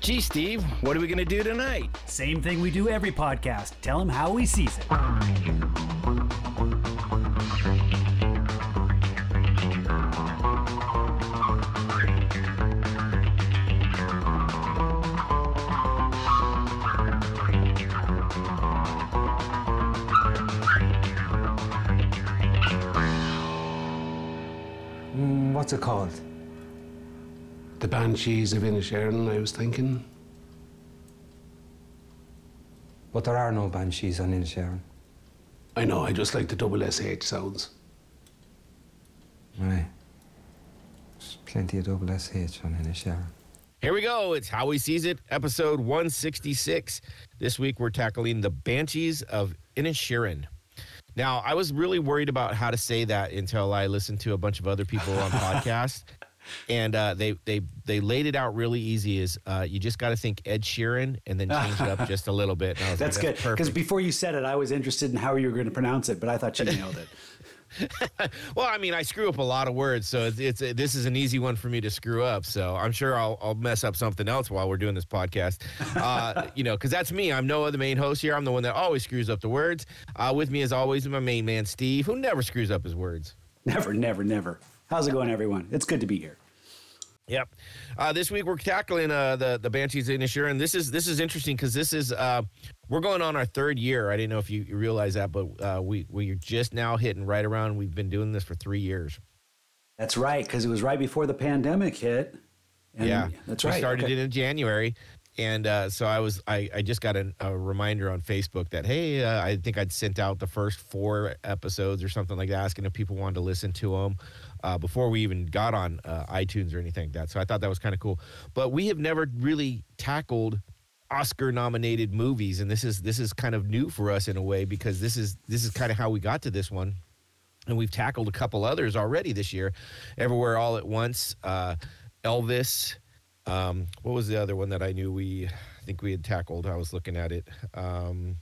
Gee, Steve, what are we going to do tonight? Same thing we do every podcast. Tell him how he sees it. Mm, what's it called? The Banshees of Inisherin, I was thinking. But there are no banshees on Inisherin. I know, I just like the double SH sounds. Right. There's plenty of double SH on Inisherin. Here we go. It's How He Sees It, episode 166. This week we're tackling the Banshees of Inisherin. Now, I was really worried about how to say that until I listened to a bunch of other people on podcasts. And uh, they they they laid it out really easy. Is uh, you just got to think Ed Sheeran and then change it up just a little bit. And I was That's like, good. Because before you said it, I was interested in how you were going to pronounce it, but I thought you nailed it. well, I mean, I screw up a lot of words, so it's, it's this is an easy one for me to screw up. So I'm sure I'll, I'll mess up something else while we're doing this podcast. Uh, you know, because that's me. I'm Noah, the main host here. I'm the one that always screws up the words. Uh, with me, as always, is my main man Steve, who never screws up his words. Never, never, never. How's it going, everyone? It's good to be here. Yep. Uh, this week we're tackling uh, the the Banshees of Inisherin. This is this is interesting because this is uh, we're going on our third year. I didn't know if you, you realize that, but uh, we we're just now hitting right around. We've been doing this for three years. That's right, because it was right before the pandemic hit. And yeah, that's right. we started Okay. it in January, and uh, so I was I, I just got a, a reminder on Facebook that hey, uh, I think I'd sent out the first four episodes or something like that, asking if people wanted to listen to them uh, before we even got on uh, iTunes or anything like that. So I thought that was kind of cool. But we have never really tackled Oscar nominated movies, and this is this is kind of new for us in a way because this is this is kind of how we got to this one. And we've tackled a couple others already this year. Everywhere All at Once, uh, Elvis. Um, what was the other one that I knew we, I think we had tackled? I was looking at it. Um,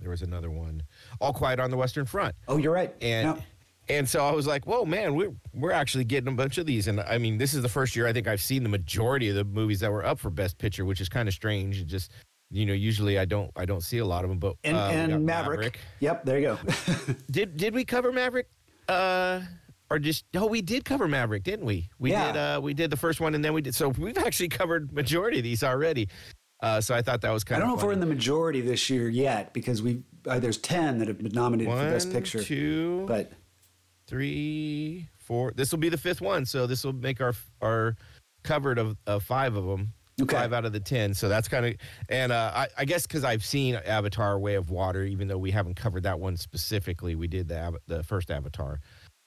there was another one, All Quiet on the Western Front, Oh, you're right. and Yep. And so I was like, whoa, man, we're we're actually getting a bunch of these. And I mean, this is the first year I think I've seen the majority of the movies that were up for Best Picture, which is kind of strange. It just you know, usually I don't I don't see a lot of them, but and, uh, and Maverick. Yep, there you go. Did did we cover Maverick? Uh, or just no, we did cover Maverick, didn't we? We Yeah. did. Uh, we did the first one, and then we did. So we've actually covered majority of these already. Uh, so I thought that was kind. Of I don't of. know if we're in the majority this year yet because we uh, there's ten that have been nominated for Best Picture. two, But three, four. This will be the fifth one, so this will make our our covered of, of five of them. Okay. Five out of the ten, so that's kind of, and uh, I, I guess because I've seen Avatar: Way of Water, even though we haven't covered that one specifically, we did the the first Avatar,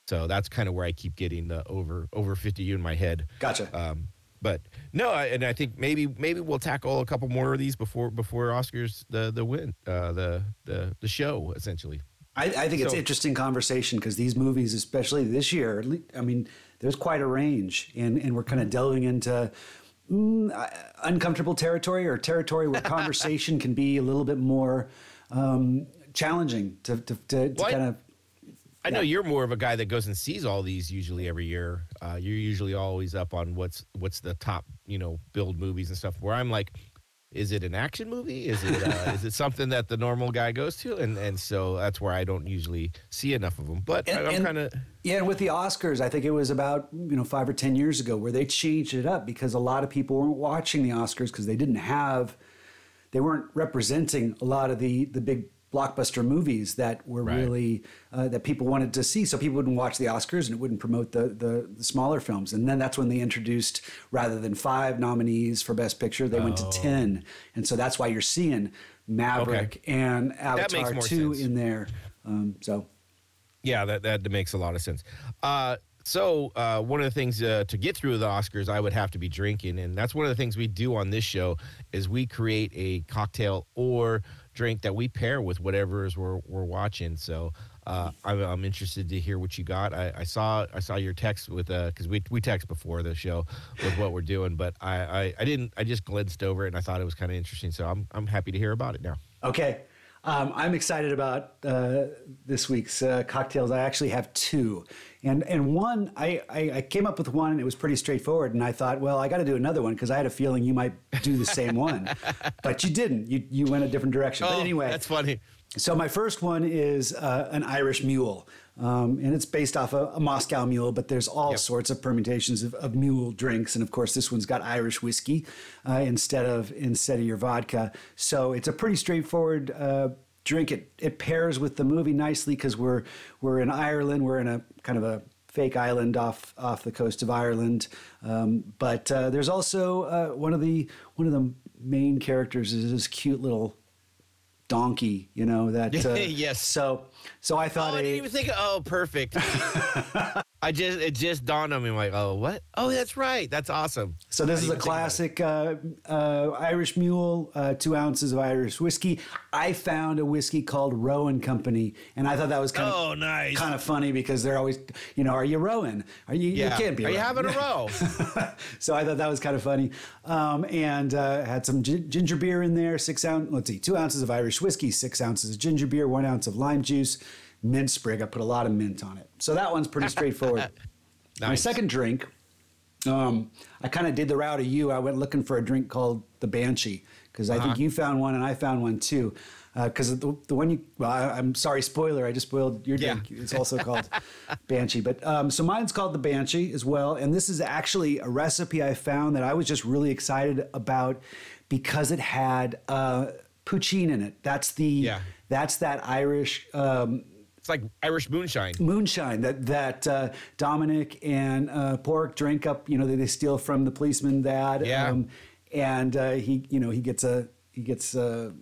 so that's kind of where I keep getting the over over fifty U in my head. gotcha. Um, but no, I, and I think maybe maybe we'll tackle a couple more of these before before Oscars the the win uh, the the the show essentially. I, I think it's So- interesting conversation because these movies, especially this year, I mean, there's quite a range, and and we're kind of delving into mm, uncomfortable territory or territory where conversation can be a little bit more um, challenging to to, to, to kind of. I know you're more of a guy that goes and sees all these usually every year. Uh, you're usually always up on what's what's the top you know build movies and stuff. Where I'm like, is it an action movie? Is it uh, is it something that the normal guy goes to? And and so that's where I don't usually see enough of them. But And- I'm kind of Yeah, and with the Oscars, I think it was about you know five or ten years ago where they changed it up because a lot of people weren't watching the Oscars because they didn't have, they weren't representing a lot of the the big blockbuster movies that were Right. really uh, that people wanted to see. So people wouldn't watch the Oscars and it wouldn't promote the, the the smaller films. And then that's when they introduced rather than five nominees for Best Picture, they went to ten. And so that's why you're seeing Maverick and Avatar two sense. in there. Um, so. Yeah, that that makes a lot of sense. Uh, so uh, one of the things uh, to get through the Oscars, I would have to be drinking, and that's one of the things we do on this show is we create a cocktail or drink that we pair with whatever is we're we're watching. So uh, I'm, I'm interested to hear what you got. I, I saw I saw your text with because we we text before the show with what we're doing, but I, I I didn't I just glanced over it and I thought it was kind of interesting. So I'm I'm happy to hear about it now. Okay. Um, I'm excited about uh, this week's uh, cocktails. I actually have two, and and one I, I, I came up with one and it was pretty straightforward. And I thought, well, I got to do another one because I had a feeling you might do the same one, but you didn't. You you went a different direction. but Oh, anyway, that's funny. So my first one is uh, an Irish mule, um, and it's based off a, a Moscow mule, but there's all Yep. sorts of permutations of, of mule drinks, and of course this one's got Irish whiskey uh, instead of instead of your vodka. So it's a pretty straightforward uh, drink. It it pairs with the movie nicely because we're we're in Ireland. We're in a kind of a fake island off off the coast of Ireland. Um, but uh, there's also uh, one of the one of the main characters is this cute little donkey, you know that. Uh, Yes. So, so I thought Oh, I a- didn't even think. Of, oh, perfect. I just it just dawned on me like, oh, what? Oh, that's right. That's awesome. so this is a classic uh, uh, Irish mule, uh, two ounces of Irish whiskey. I found a whiskey called Rowan Company, and I thought that was kind Oh, of nice. kind of funny because they're always, you know, are you rowing? Are you? Yeah. You can't be. Are you having a row? so I thought that was kind of funny. Um, and uh, had some gin- ginger beer in there, six ounce, let's see, two ounces of Irish whiskey, six ounces of ginger beer, one ounce of lime juice, mint sprig. I put a lot of mint on it. So that one's pretty straightforward. My second drink, um, I kind of did the route of you. I went looking for a drink called the Banshee because I Uh-huh. think you found one and I found one too. Because the, the one you, well, I, I'm sorry, spoiler, I just spoiled your Yeah. drink. It's also called Banshee. But um, so mine's called the Banshee as well. And this is actually a recipe I found that I was just really excited about because it had uh, poitín in it. That's the, Yeah. that's that Irish um, It's like Irish moonshine. moonshine that that uh, Dominic and uh, Pádraic drink up. You know, that they steal from the policeman dad. Yeah. and uh, he, you know, he gets a he gets a,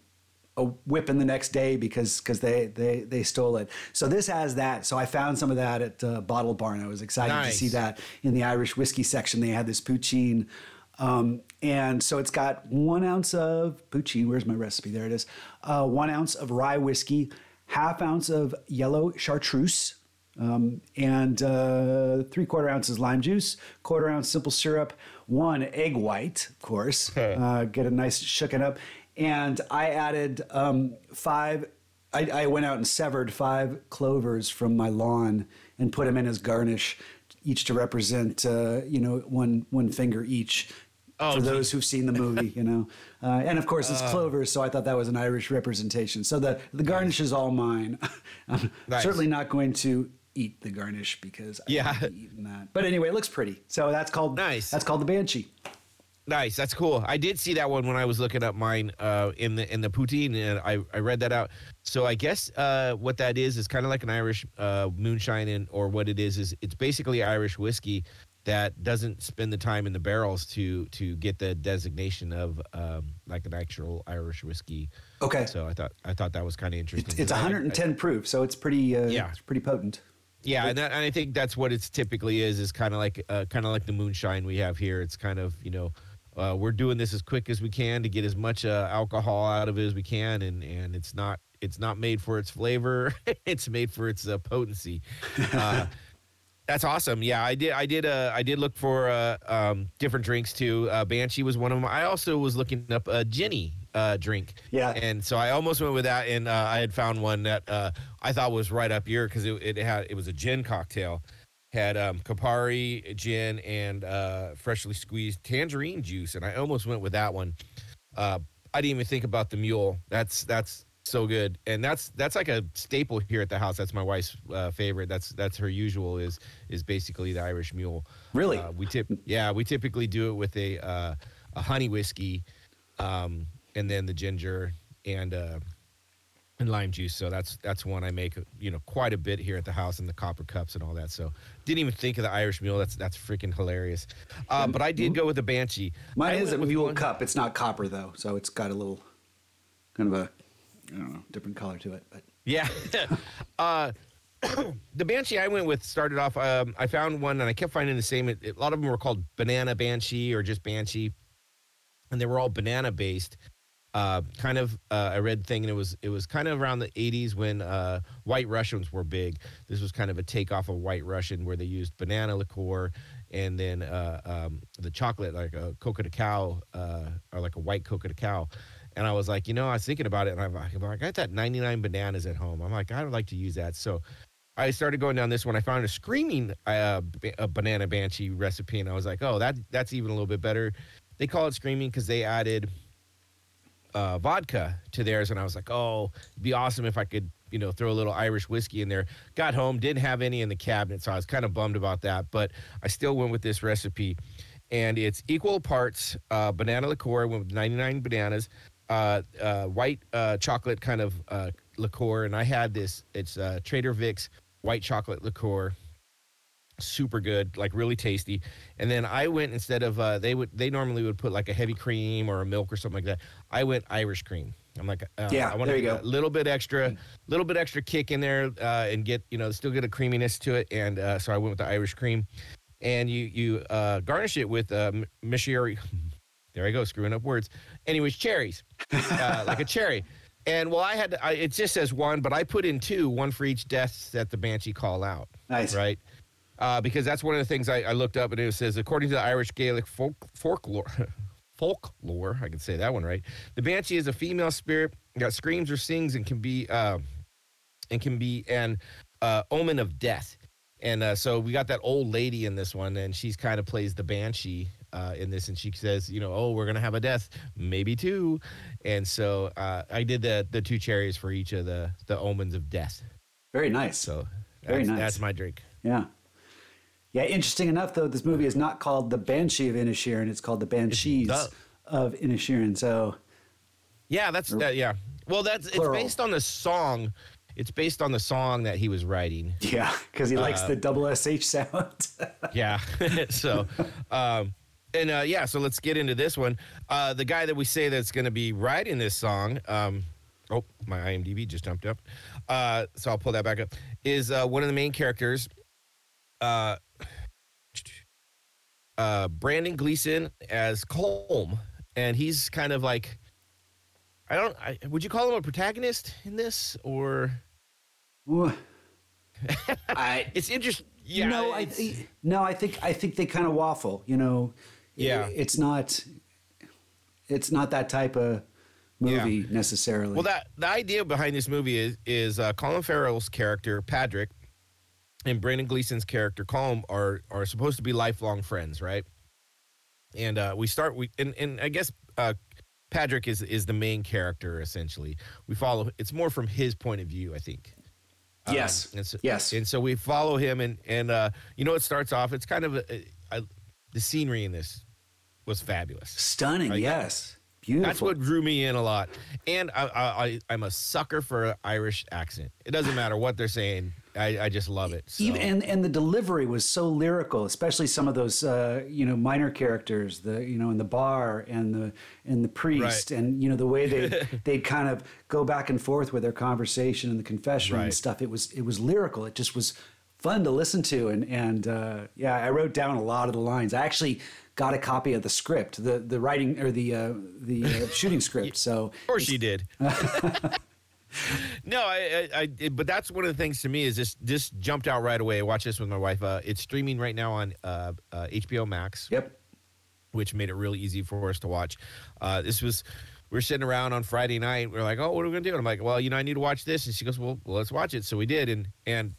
a whipping the next day because because they they they stole it. So this has that. So I found some of that at uh, Bottle Barn. I was excited to see that in the Irish whiskey section. They had this poitín. Um, and so it's got one ounce of poitín. Where's my recipe? There it is. Uh, one ounce of rye whiskey, half ounce of yellow chartreuse, um, and uh, three quarter ounces lime juice, quarter ounce simple syrup, one egg white, of course. uh, get a nice shooken up. And I added um, five. I, I went out and severed five clovers from my lawn and put them in as garnish, each to represent, uh, you know, one one finger each. Oh, for those who've seen the movie, you know, uh, and of course it's clovers, so I thought that was an Irish representation. So the the garnish is all mine. I'm Nice. certainly not going to eat the garnish because I Yeah. be eating that. But anyway, it looks pretty. So that's called Nice. That's called the banshee. Nice, that's cool. I did see that one when I was looking up mine uh, in the in the poitín, and I, I read that out. So I guess uh, what that is is kind of like an Irish uh, moonshine, and or what it is is it's basically Irish whiskey that doesn't spend the time in the barrels to to get the designation of um, like an actual Irish whiskey. Okay. So I thought I thought that was kind of interesting. It's, it's 'cause I- 110 proof, so it's pretty. Uh, Yeah. it's pretty potent. Yeah, and, that, and I think that's what it's typically is is kind of like uh, kind of like the moonshine we have here. It's kind of you know uh, we're doing this as quick as we can to get as much uh, alcohol out of it as we can, and and it's not it's not made for its flavor. it's made for its uh, potency. That's awesome. Yeah, I did. I did. Uh, I did look for uh, um, different drinks too. Uh, Banshee was one of them. I also was looking up a Ginny uh, drink. Yeah. And so I almost went with that, and uh, I had found one that uh, I thought was right up here because it, it had it was a gin cocktail, had um, Campari gin and uh, freshly squeezed tangerine juice, and I almost went with that one. Uh, I didn't even think about the mule. That's that's so good, and that's that's like a staple here at the house. That's my wife's uh, favorite. That's that's her usual is is basically the Irish mule. Really? Uh, we tip yeah we typically do it with a uh, a honey whiskey, um, and then the ginger and uh, and lime juice. So that's that's one I make you know quite a bit here at the house in the copper cups and all that. So didn't even think of the Irish mule. That's that's freaking hilarious. Uh, but I did go with the banshee. Mine I is a mule cup. It's not copper though, so it's got a little kind of a I don't know different color to it. But Yeah. uh, the Banshee I went with started off, um, I found one and I kept finding the same. It, it- a lot of them were called Banana Banshee or just Banshee. And they were all banana based. Uh, kind of uh, a red thing, and it was it was kind of around the '80s when uh, White Russians were big. This was kind of a takeoff of White Russian, where they used banana liqueur and then uh, um, the chocolate, like a coca de cow, uh, or like a white coca de cow, And I was like, you know, I was thinking about it, and I'm like, I got that 99 bananas at home. I'm like, I would like to use that. So I started going down this one. I found a screaming uh, a banana banshee recipe, and I was like, oh, that that's even a little bit better. They call it screaming because they added uh, vodka to theirs, and I was like, oh, it'd be awesome if I could, you know, throw a little Irish whiskey in there. Got home, didn't have any in the cabinet, so I was kind of bummed about that, but I still went with this recipe, and it's equal parts uh, banana liqueur. With 99 bananas, uh, uh, white uh, chocolate kind of uh, liqueur, and I had this. It's uh, Trader Vic's white chocolate liqueur super good like really tasty and then i went instead of uh, they would they normally would put like a heavy cream or a milk or something like that i went irish cream i'm like uh, Yeah, i want to get a little bit extra little bit extra kick in there uh, and get you know still get a creaminess to it and uh, so i went with the irish cream and you you uh, garnish it with uh. There I go, screwing up words. Anyways, cherries, uh, like a cherry. And well, I had to, I, it just says one, but I put in two, one for each death that the banshee call out. Nice. right? Uh, because that's one of the things I, I looked up, and it says according to the Irish Gaelic folk folklore. Folklore, I can say that one right. The banshee is a female spirit that screams or sings and can be uh, and can be an uh, omen of death. And uh, so we got that old lady in this one, and she's kind of plays the banshee uh, in this, and she says, you know, oh, we're gonna have a death, maybe two. And so uh, I did the the two cherries for each of the the omens of death. Very nice. So Very that's, nice. That's my drink. Yeah. Yeah, interesting enough though, this movie is not called The Banshee of Inisherin, it's called The Banshees the- of Inisherin. So Yeah, that's that. Yeah. Well, that's Plural. it's based on the song. It's based on the song that he was writing. yeah, because he likes Uh, the double SH sound. Yeah. so, um, and uh, yeah, so let's get into this one. Uh, the guy that we say that's going to be writing this song. Um, oh, my IMDb just jumped up. Uh, so I'll pull that back up. Is uh, one of the main characters. Uh, uh, Brendan Gleeson as Colm, and he's kind of like. I don't. I, would you call him a protagonist in this, or I it's interesting? Yeah, no, I no, I think I think they kind of waffle. You know, Yeah. it's not it's not that type of movie necessarily. Well, that the idea behind this movie is is uh, Colin Farrell's character Patrick and Brendan Gleeson's character Colm are are supposed to be lifelong friends, right? And uh, we start we and, and I guess uh, Patrick is is the main character essentially. We follow it's more from his point of view, I think. yes, Um, and so, yes, and so we follow him, and and uh, you know, it starts off. It's kind of a, a, the scenery in this was fabulous. stunning. Like, yes, beautiful. That's what drew me in a lot. And I, I, I I'm a sucker for an Irish accent. It doesn't matter what they're saying. I, I just love it. So. Even, and and the delivery was so lyrical, especially some of those uh, you know minor characters, the you know in the bar and the and the priest, Right. and you know the way they they'd kind of go back and forth with their conversation and the confession and stuff. It was it was lyrical. It just was fun to listen to, and and uh, yeah, I wrote down a lot of the lines. I actually got a copy of the script, the the writing or the uh, the uh, shooting script. So Of course she did. no, I, I, I, but that's one of the things to me is this. This jumped out right away. I watched this with my wife. Uh, it's streaming right now on uh, uh, HBO Max. yep, which made it really easy for us to watch. Uh, this was we are sitting around on Friday night. We are like, oh, what are we gonna do? And I'm like, well, you know, I need to watch this. And she goes, well, well let's watch it. So we did, and and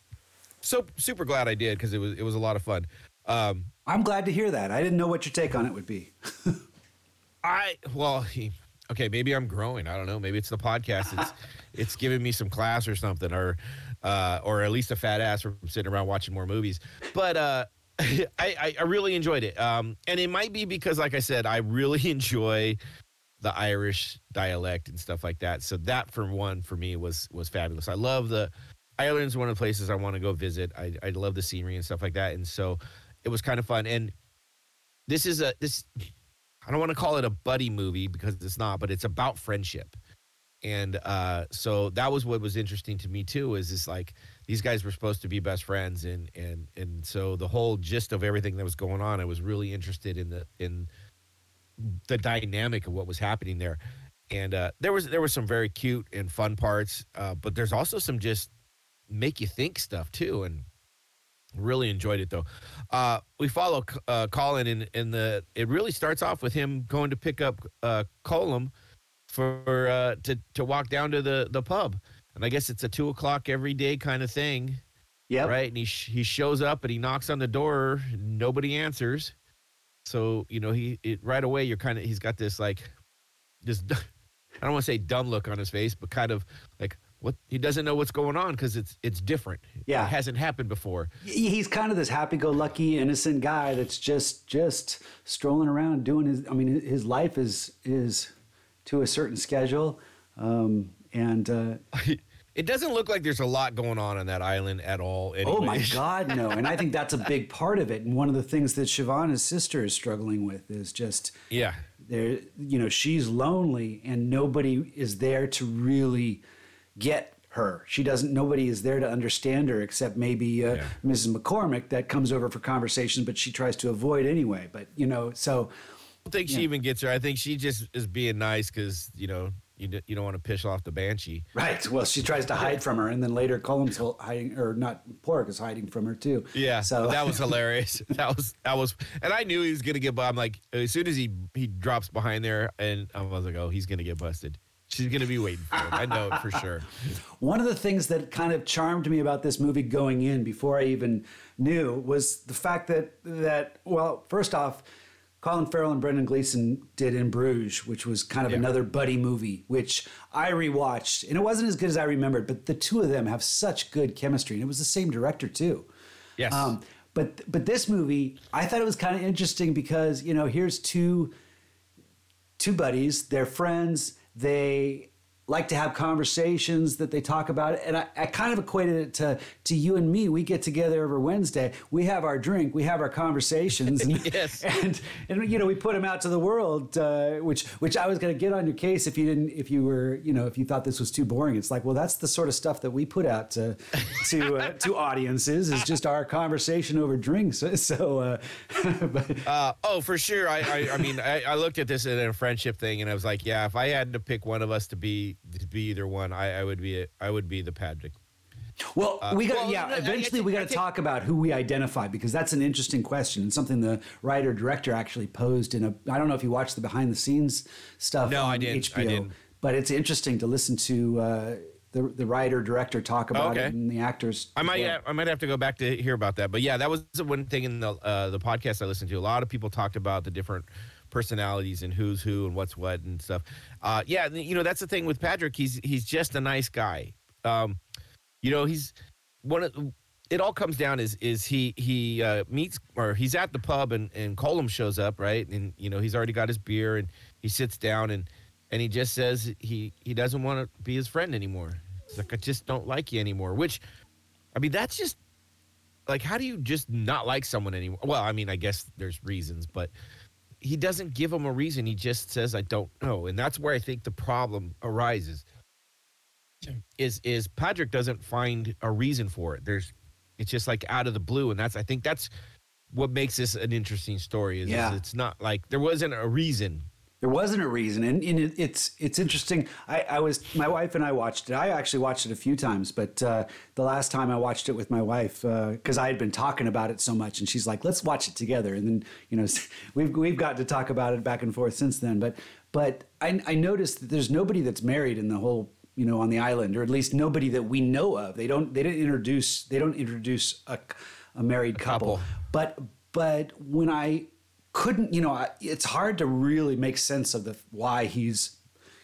so super glad I did because it was it was a lot of fun. Um, I'm glad to hear that. I didn't know what your take on it would be. I well, he, okay, maybe I'm growing. I don't know. Maybe it's the podcast. It's it's giving me some class or something, or uh, or at least a fat ass from sitting around watching more movies. But uh, I, I really enjoyed it. Um, and it might be because, like I said, I really enjoy the Irish dialect and stuff like that. So that, for one, for me was was fabulous. I love the Ireland's one of the places I want to go visit. I I love the scenery and stuff like that, and so it was kind of fun. And this is a this I don't want to call it a buddy movie because it's not, but it's about friendship. And uh, so that was what was interesting to me too. Is this like these guys were supposed to be best friends, and and and so the whole gist of everything that was going on, I was really interested in the in the dynamic of what was happening there. And uh, there was there was some very cute and fun parts, uh, but there's also some just make you think stuff too. And really enjoyed it though. Uh, we follow uh, Colin in in the. It really starts off with him going to pick up uh, Colm for uh, to to walk down to the the pub, and I guess it's a two o'clock every day kind of thing, Yeah. right? And he sh- he shows up and he knocks on the door, nobody answers, so you know he it, right away you're kind of he's got this like this I don't want to say dumb look on his face, but kind of like what he doesn't know what's going on because it's it's different. Yeah. it hasn't happened before. He's kind of this happy-go-lucky, innocent guy that's just just strolling around doing his. I mean, his life is is to a certain schedule, um, and uh, It doesn't look like there's a lot going on on that island at all. Anyways. oh my God, no! And I think that's a big part of it. And one of the things that Siobhan, his sister, is struggling with is just Yeah, there. You know, she's lonely, and nobody is there to really get her. She doesn't. Nobody is there to understand her except maybe uh, Yeah. Mrs. McCormick that comes over for conversation, but she tries to avoid anyway. But you know, so I don't think she even gets her. I think she just is being nice because you know you d- you don't want to piss off the banshee. right. Well, she tries to hide from her, and then later Colm's hiding, or not. Pádraic is hiding from her too. Yeah, So that was hilarious. that was that was, and I knew he was gonna get. bu- I'm like, as soon as he he drops behind there, and I was like, oh, he's gonna get busted. She's gonna be waiting for him. I know it for sure. One of the things that kind of charmed me about this movie going in before I even knew was the fact that that well, first off, Colin Farrell and Brendan Gleeson did In Bruges, which was kind of Yeah. another buddy movie, which I rewatched, and it wasn't as good as I remembered, but the two of them have such good chemistry, and it was the same director too. Yes. Um, but but this movie, I thought it was kind of interesting because you know here's two two buddies. They're friends. They like to have conversations that they talk about. And I, I kind of equated it to to you and me. We get together every Wednesday. We have our drink. We have our conversations. And, Yes. And and you know we put them out to the world, uh, which which I was going to get on your case if you didn't if you were you know if you thought this was too boring. It's like well that's the sort of stuff that we put out to to uh, to audiences is just our conversation over drinks. So. Uh, but, Uh, oh, for sure. I I, I mean, I, I looked at this as a friendship thing, and I was like, yeah, if I had to pick one of us to be to be either one, I, I would be a, I would be the Patrick. Well, we got well, yeah. no, eventually, I we got to talk about who we identify because that's an interesting question and something the writer director actually posed in a. I don't know if you watched the behind the scenes stuff. No, on I didn't. HBO, I didn't. But it's interesting to listen to uh, the the writer director talk about Okay. it and the actors. I might well. I might have to go back to hear about that. But yeah, that was one thing in the uh, the podcast I listened to. A lot of people talked about the different personalities and who's who and what's what and stuff. Uh, yeah, you know that's the thing with Patrick. He's he's just a nice guy. Um, you know he's one of it all comes down is is he he uh, meets or he's at the pub and and Colm shows up right and you know he's already got his beer and he sits down and and he just says he he doesn't want to be his friend anymore. He's like I just don't like you anymore. Which I mean that's just like how do you just not like someone anymore? Well, I mean I guess there's reasons, but he doesn't give him a reason. He just says I don't know, and that's where I think the problem arises is is Patrick doesn't find a reason for it. There's it's just like out of the blue, and that's I think that's what makes this an interesting story. Is, is it's not like there wasn't a reason. There wasn't a reason, and, and it, it's it's interesting. I, I was my wife and I watched it. I actually watched it a few times, but uh, the last time I watched it with my wife because I had been talking about it so much, and she's like, "Let's watch it together." And then you know we've we've got to talk about it back and forth since then. But but I, I noticed that there's nobody that's married in the whole you know on the island, or at least nobody that we know of. They don't they didn't introduce they don't introduce a, a married couple. couple. But but when I couldn't, you know, it's hard to really make sense of the why he's,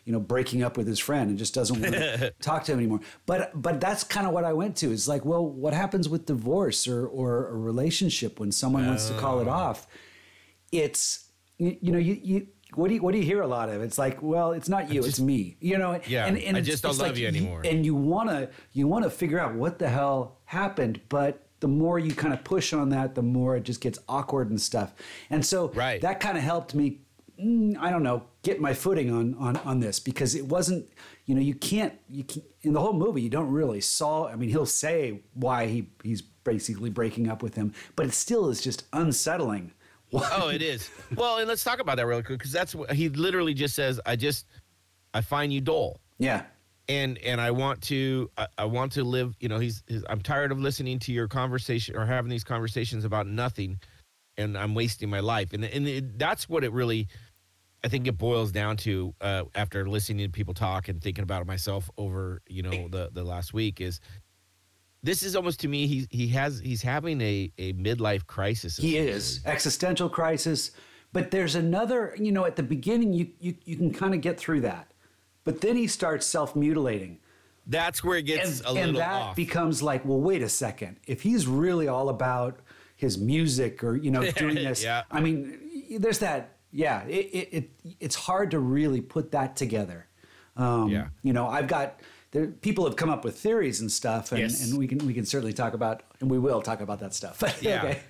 you know, breaking up with his friend and just doesn't want to talk to him anymore. But but that's kind of what I went to. Is like, well, what happens with divorce or or a relationship when someone wants to call it ah. off? It's you, you know you you. What do you what do you hear a lot of? It's like, well, it's not you, it's me. You know, Yeah, I just don't love like you anymore. and you wanna you wanna figure out what the hell happened, but the more you kind of push on that, the more it just gets awkward and stuff. And so Right. that kind of helped me. mm, I don't know, get my footing on on on this because it wasn't. You know, you can't. You can, in the whole movie, you don't really saw. I mean, he'll say why he he's basically breaking up with him, but it still is just unsettling. Oh, it is. well, and let's talk about that really quick because that's what he literally just says. I just I find you dull. yeah. And and I want to I, I want to live. You know, he's, he's I'm tired of listening to your conversation or having these conversations about nothing, and I'm wasting my life. And and it, that's what it really I think it boils down to uh, after listening to people talk and thinking about it myself over you know the the last week is this is almost to me he he has he's having a a midlife crisis. He is existential crisis, but there's another. You know, at the beginning, you you you can kind of get through that, but then he starts self mutilating. That's where it gets and, a little off. and that off. becomes like, well, wait a second. If he's really all about his music or you know doing this, Yeah. I mean, there's that. Yeah, it, it, it it's hard to really put that together. Um, Yeah. you know, I've got there, people have come up with theories and stuff, and, Yes. and we can we can certainly talk about and we will talk about that stuff. Yeah. okay.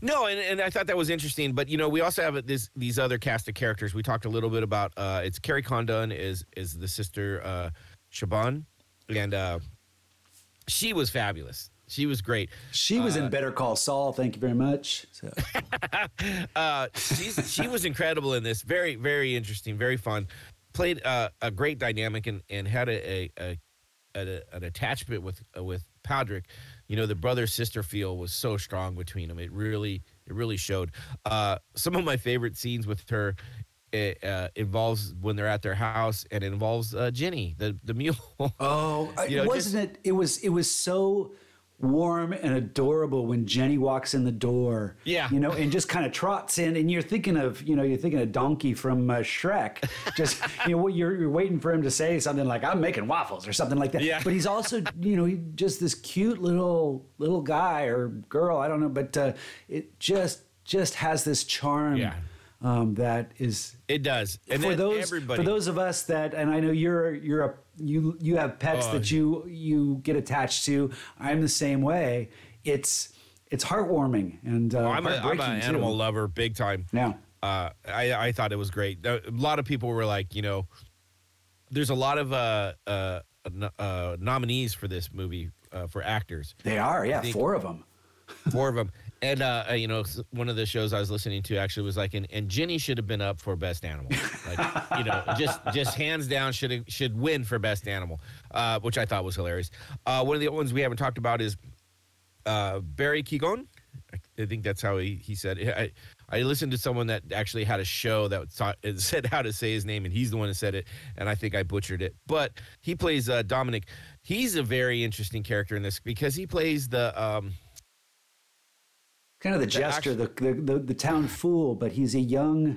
No, and, and I thought that was interesting. But you know, we also have this these other cast of characters. We talked a little bit about uh, it's Kerry Condon is is the sister uh, Siobhan, and uh, she was fabulous. She was great. She was in Better Call Saul. Thank you very much. So, Uh, she's she was incredible in this. Very very interesting. Very fun. Played uh, a great dynamic and, and had a, a, a, a an attachment with uh, with Patrick. You know, the brother sister feel was so strong between them. It really it really showed. Uh, some of my favorite scenes with her. It, uh, involves when they're at their house, and it involves uh, Jenny, the the mule. oh, You know, wasn't it? It was. It was so warm and adorable when Jenny walks in the door. Yeah. you know, and just kind of trots in, and you're thinking of, you know, you're thinking of Donkey from uh, Shrek. Just, you know, you're you're waiting for him to say something like "I'm making waffles" or something like that. Yeah. But he's also, you know, he just this cute little little guy or girl, I don't know, but uh, it just just has this charm. Yeah. Um, that is It does, and for those everybody. for those of us that and I know you're you're a you you have pets Oh, that you you get attached to. I'm the same way. It's it's heartwarming and uh, I'm, a, I'm an too. animal lover, big time. Yeah. uh, I, I thought it was great. A lot of people were like, you know, there's a lot of uh, uh, uh, nominees for this movie uh, for actors, They are, yeah, four of them. four of them. And uh, uh, you know, one of the shows I was listening to actually was like, and, and Jenny should have been up for best animal. Like, you know, just just hands down should should win for best animal, uh, which I thought was hilarious. Uh, one of the ones we haven't talked about is uh, Barry Keoghan. I, I think that's how he, he said it. I, I listened to someone that actually had a show that taught, said how to say his name, and he's the one that said it, and I think I butchered it. But he plays uh, Dominic. He's a very interesting character in this because he plays the um, Kind of the jester, the, the the the town fool, but he's a young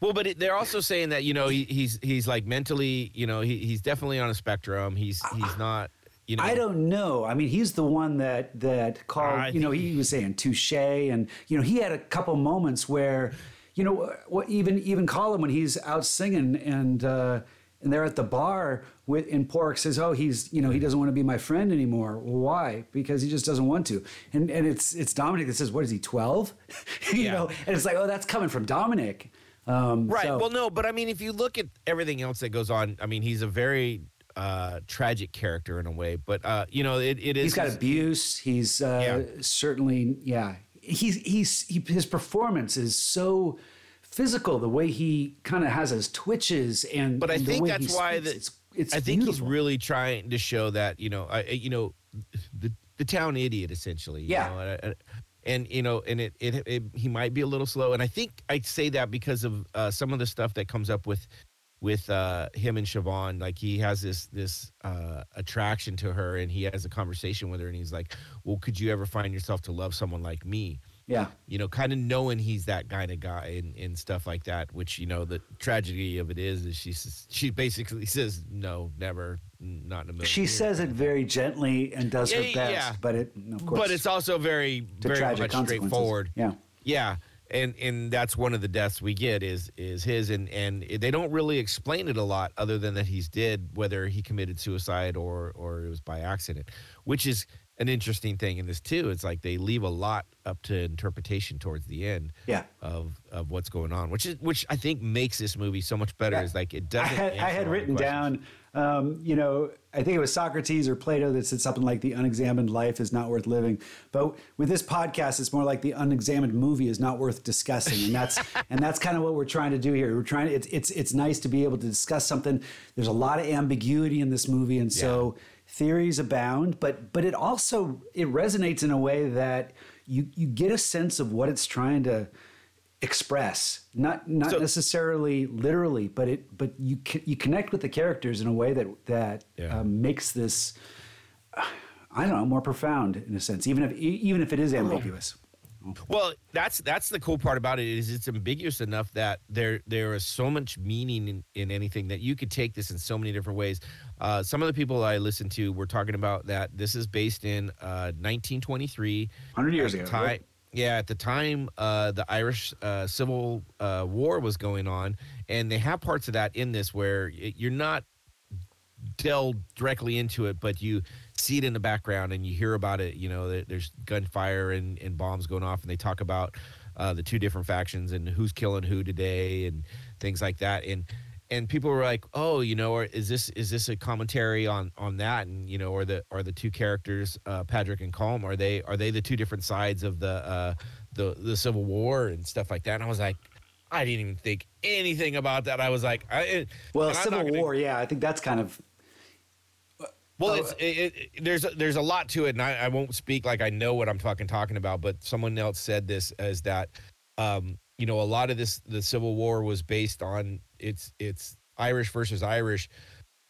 Well, but it, they're also saying that you know he, he's he's like mentally, you know, he, he's definitely on a spectrum. He's he's not, you know. I don't know. I mean, he's the one that that called. I you know, think- he was saying touche, and you know, he had a couple moments where, you know, what even even Colin when he's out singing and uh, and they're at the bar with and Pádraic says, oh, he's you know he doesn't want to be my friend anymore. Why? Because he just doesn't want to. And and it's it's Dominic that says, what is he twelve? you Yeah. know, and it's like, oh, that's coming from Dominic. Um, Right. so- Well, no, but I mean, if you look at everything else that goes on, I mean, he's a very uh, tragic character in a way. But uh, you know, it, it is. He's got abuse. He's uh, certainly, yeah. He's he's he, his performance is so physical. The way he kind of has his twitches and. But I and the think way that's why speaks, that it's, I think beautiful. he's really trying to show that you know, I, you know, the the town idiot essentially. you Yeah. know, and, and- and you know, and it, it, it he might be a little slow, and I think I say that because of uh, some of the stuff that comes up with with uh, him and Siobhan. Like he has this this uh, attraction to her, and he has a conversation with her, and he's like, "Well, could you ever find yourself to love someone like me?" Yeah. you know, kind of knowing he's that kind of guy and, and stuff like that. Which you know, the tragedy of it is, is she she basically says no, never, not in a million. She years." says it very gently and does her best, yeah. but it of course. but it's also very very much straightforward. Yeah. Yeah, and and that's one of the deaths we get is is his, and and they don't really explain it a lot, other than that he's dead, whether he committed suicide or or it was by accident, which is an interesting thing in this too. It's like they leave a lot up to interpretation towards the end. Yeah. Of of what's going on, which is which I think makes this movie so much better. Yeah. Is like it doesn't. had, I had written down, um, you know, I think it was Socrates or Plato that said something like the unexamined life is not worth living. But with this podcast, it's more like the unexamined movie is not worth discussing, and that's and that's kind of what we're trying to do here. We're trying. to It's it's it's nice to be able to discuss something. There's a lot of ambiguity in this movie, and so theories abound. But but it also it resonates in a way that you you get a sense of what it's trying to express not not So- necessarily literally but it but you you connect with the characters in a way that that Yeah. um, makes this I don't know more profound in a sense even if even if it is ambiguous Well, that's that's the cool part about it is it's ambiguous enough that there there is so much meaning in, in anything that you could take this in so many different ways. Uh, some of the people I listened to were talking about that this is based in uh, 1923. 100 years ago, Time, right? Yeah, at the time uh, the Irish uh, Civil uh, War was going on, and they have parts of that in this where y- you're not delve directly into it, but you see it in the background and you hear about it. You know, there's gunfire and, and bombs going off, and they talk about uh, the two different factions and who's killing who today and things like that. And and people were like, oh, you know, or is this is this a commentary on on that? And you know, are the are the two characters, uh, Patrick and Colm, are they are they the two different sides of the uh, the the Civil War and stuff like that? And I was like. I didn't even think anything about that. I was like, I, well and I'm not civil gonna- war yeah i think that's kind of well, Oh, it's it, it, there's there's a lot to it, and I, I won't speak like I know what I'm fucking talking about. But someone else said this as that, um, you know, a lot of this the Civil War was based on it's it's Irish versus Irish.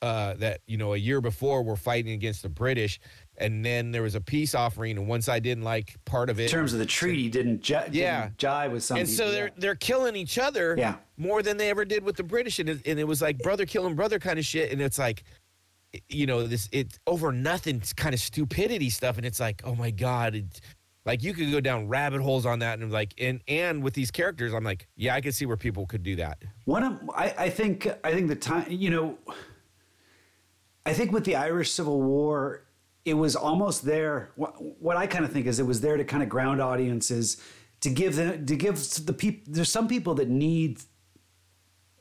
Uh, that you know, a year before we're fighting against the British, and then there was a peace offering, and once I didn't like part of it. in terms of the treaty didn't, j- Yeah. didn't jive with something. and so they're they're killing each other Yeah. more than they ever did with the British, and it, and it was like brother killing brother kind of shit, and it's like, you know, this it over nothing kind of stupidity stuff, and it's like, oh my god, it, like you could go down rabbit holes on that, and like, and and with these characters, I'm like, yeah, I could see where people could do that. One of I, I think I think the time you know I think with the Irish Civil War, it was almost there. What, what I kind of think is it was there to kind of ground audiences to give them to give the people. There's some people that need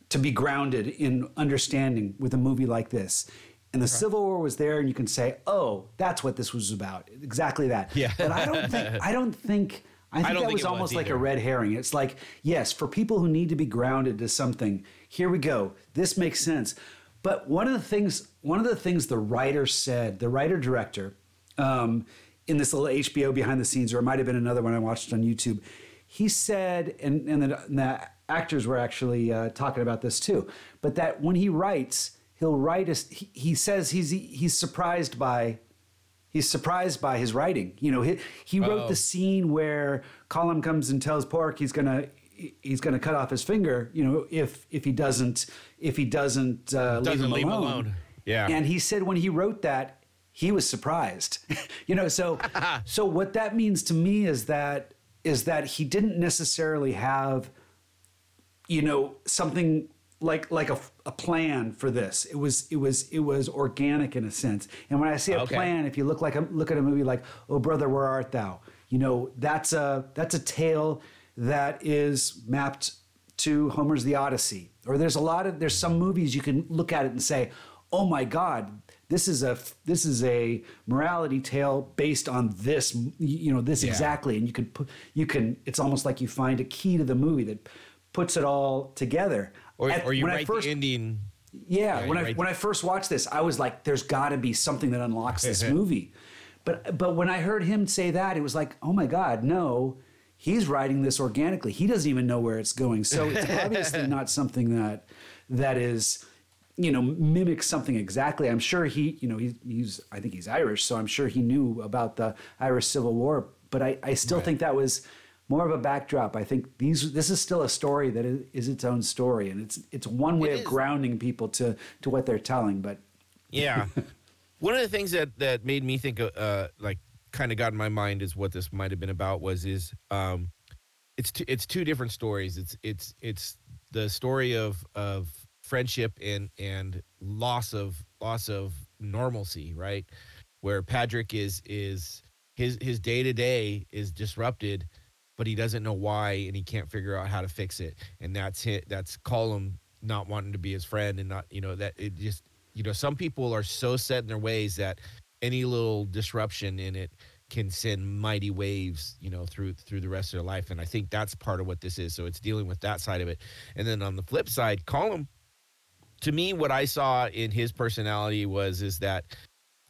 to be grounded in understanding with a movie like this. And the Civil War was there, and you can say, "Oh, that's what this was about. Exactly that." Yeah. But I don't think. I don't think. I think don't that think was it was almost like a red herring. It's like, yes, for people who need to be grounded to something, here we go. This makes sense. But one of the things, one of the things the writer said, the writer director, um, in this little HBO behind the scenes, or it might have been another one I watched on YouTube, he said, and and the, and the actors were actually uh, talking about this too, but that when he writes, he'll write a, he, he says he's he's surprised by He's surprised by his writing. You know, he, he wrote Oh. the scene where Colin comes and tells Pádraic he's gonna he's gonna cut off his finger. You know, if if he doesn't if he doesn't, uh, leave, Doesn't him, leave him alone. alone. Yeah. And he said when he wrote that, he was surprised. you know, so so what that means to me is that is that he didn't necessarily have you know something like like a, a plan for this. It was it was it was organic in a sense. And when i say a Okay. plan if you look like a look at a movie like oh brother where art thou? You know that's a that's a tale that is mapped to homer's the odyssey. Or there's a lot of there's some movies you can look at it and say oh my god this is a this is a morality tale based on this you know this Yeah. exactly. And you can put you can it's almost like you find a key to the movie that puts it all together Or, At- or you write first- the ending. yeah, Yeah, when I when I first watched this, I was like, "There's got to be something that unlocks this movie." But but when I heard him say that, it was like, "Oh my God, no!" He's writing this organically. He doesn't even know where it's going. So it's obviously not something that that is, you know, mimics something exactly. I'm sure he, you know, he's, he's I think he's Irish, so I'm sure he knew about the Irish Civil War. But I, I still think that was more of a backdrop. I think these this is still a story that is, is its own story, and it's it's one way It of grounding people to to what they're telling. But Yeah. One of the things that that made me think, uh, like, kind of got in my mind is what this might have been about was is, um, it's two, it's two different stories. It's it's it's the story of of friendship and and loss of loss of normalcy, right? Where Patrick is is his his day to day is disrupted, but he doesn't know why and he can't figure out how to fix it. And that's it. That's Colm not wanting to be his friend and not you know that it just you know some people are so set in their ways that any little disruption in it can send mighty waves you know through through the rest of their life and i think that's part of what this is so it's dealing with that side of it and then on the flip side Colm to me what i saw in his personality was is that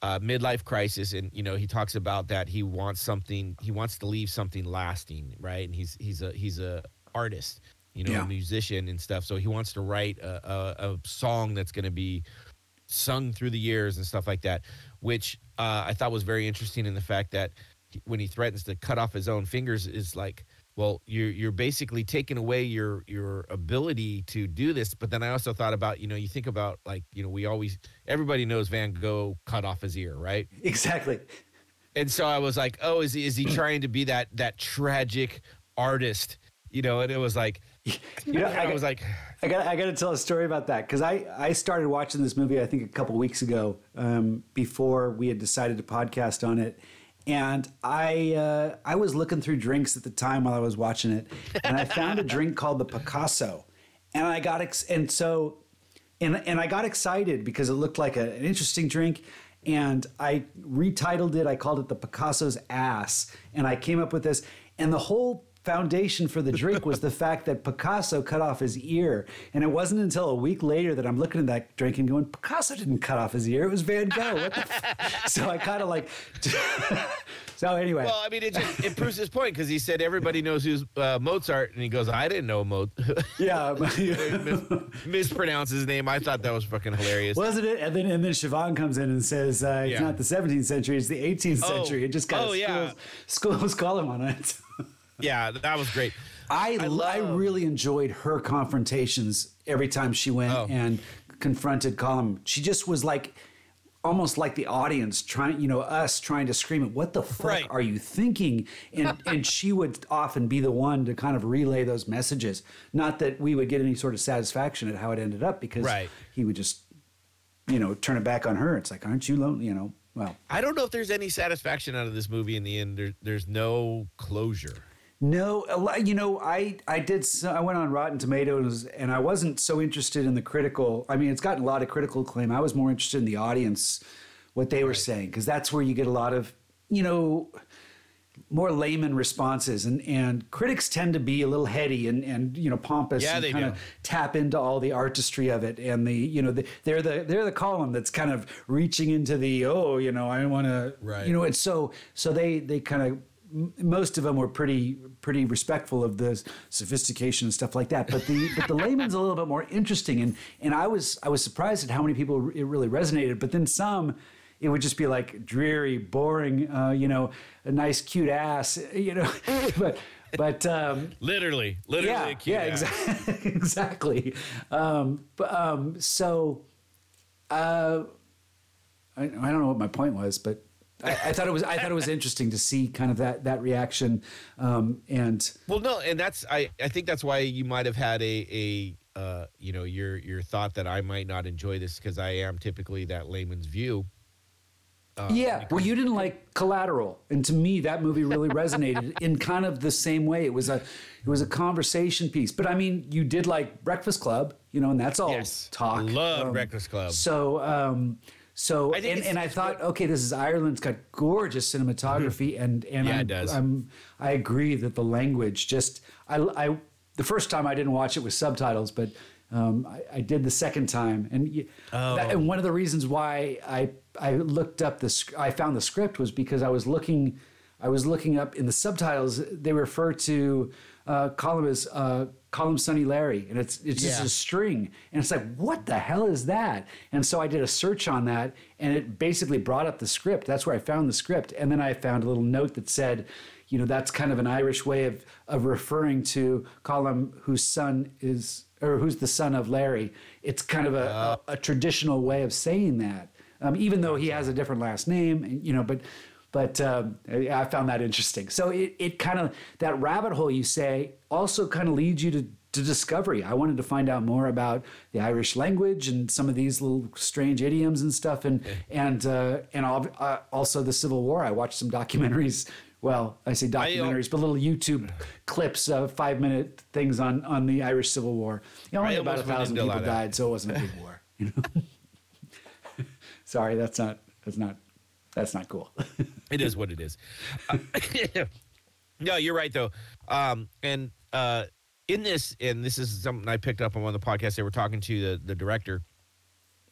uh, midlife crisis and you know he talks about that he wants something he wants to leave something lasting right and he's he's a he's a artist, you know, Yeah. a musician and stuff. So he wants to write a, a, a song that's going to be sung through the years and stuff like that, which uh, I thought was very interesting in the fact that when he threatens to cut off his own fingers is like, well, you're you're basically taking away your your ability to do this. But then I also thought about, you know, you think about like, you know, we always everybody knows Van Gogh cut off his ear, right? Exactly. And so I was like, oh, is he is he trying to be that that tragic artist? You know, and it was like, You know, I, I, was like, I got I got to tell a story about that because I I started watching this movie I think a couple weeks ago um, before we had decided to podcast on it, and I uh, I was looking through drinks at the time while I was watching it, and I found a drink called the Picasso, and I got ex- and so and and I got excited because it looked like a, an interesting drink. And I retitled it. I called it the Picasso's ass, and I came up with this. And the whole foundation for the drink was the fact that Picasso cut off his ear. And it wasn't until a week later that I'm looking at that drink and going, Picasso didn't cut off his ear. It was Van Gogh. What the f-? so I kind of like. so anyway. well, I mean, it just it proves his point because he said everybody knows who's uh, Mozart, and he goes, I didn't know Mo. yeah. mis- mispronounce his name. I thought that was fucking hilarious. Wasn't it? And then and then Siobhan comes in and says uh, it's Yeah. not the 17th century, it's the 18th Oh. century. It just got Oh, yeah. schools, schools call him on it. Yeah, that was great. I, I, love- really enjoyed her confrontations every time she went Oh. and confronted Colin. She just was like almost like the audience trying, you know, us trying to scream at what the fuck Right. are you thinking? And and she would often be the one to kind of relay those messages. Not that we would get any sort of satisfaction at how it ended up because Right. he would just, you know, turn it back on her. It's like, aren't you lonely? You know, well, I don't know if there's any satisfaction out of this movie in the end. There, there's no closure. No, you know, I I did. So, I went on Rotten Tomatoes, and I wasn't so interested in the critical. I mean, it's gotten a lot of critical acclaim. I was more interested in the audience, what they were saying, because that's where you get a lot of, you know, more layman responses, and and critics tend to be a little heady and and you know pompous Yeah, and they kind do. of tap into all the artistry of it, and the you know the, they're the they're the Colm that's kind of reaching into the oh you know I want to Right. you know it's so so they they kind of most of them were pretty pretty respectful of the sophistication and stuff like that but the but the layman's a little bit more interesting and and I was I was surprised at how many people it really resonated but then some it would just be like dreary boring uh, you know a nice cute ass you know but but um Literally, literally. yeah, a cute yeah, exactly, exactly. Um, but um, so, uh, I, I don't know what my point was, but I, I thought it was I thought it was interesting to see kind of that that reaction, um, and Well, no, and that's I. I think that's why you might have had a a uh, you know your your thought that I might not enjoy this because I am typically that layman's view. Uh, yeah. Well, you didn't like Collateral, and to me, that movie really resonated in kind of the same way. It was a it was a conversation piece, but I mean, you did like Breakfast Club, you know, and that's all Yes, talk. love Um, Breakfast Club. So, um, so, and, and I thought, okay, this is Ireland's got gorgeous cinematography, and and Mm-hmm. Yeah, I'm, it does. I'm, I agree that the language just, I, I, the first time I didn't watch it with subtitles, but um, I, I did the second time, and Oh. that, and one of the reasons why I I looked up the, I found the script was because I was looking, I was looking up in the subtitles. They refer to uh, Colm is uh, Colm Sonny Larry, and it's it's just Yeah. a string. And it's like, what the hell is that? And so I did a search on that and it basically brought up the script. That's where I found the script. And then I found a little note that said, you know, that's kind of an Irish way of, of referring to Colm whose son is, or who's the son of Larry. It's kind of a, a, a traditional way of saying that, um, even though he has a different last name, you know, but but um, I I found that interesting. So it, it kind of that rabbit hole you say also kind of leads you to, to discovery. I wanted to find out more about the Irish language and some of these little strange idioms and stuff, and and uh, and uh, also the Civil War. I watched some documentaries. Well, I say documentaries, but little YouTube clips of five minute things on on the Irish Civil War. You know, only about a thousand people lot of that. died, so it wasn't a big war. You know. Sorry, that's not that's not that's not cool. It is what it is. Uh, no, you're right though. Um, and uh, in this, and this is something I picked up on one of the podcasts. They were talking to the the director.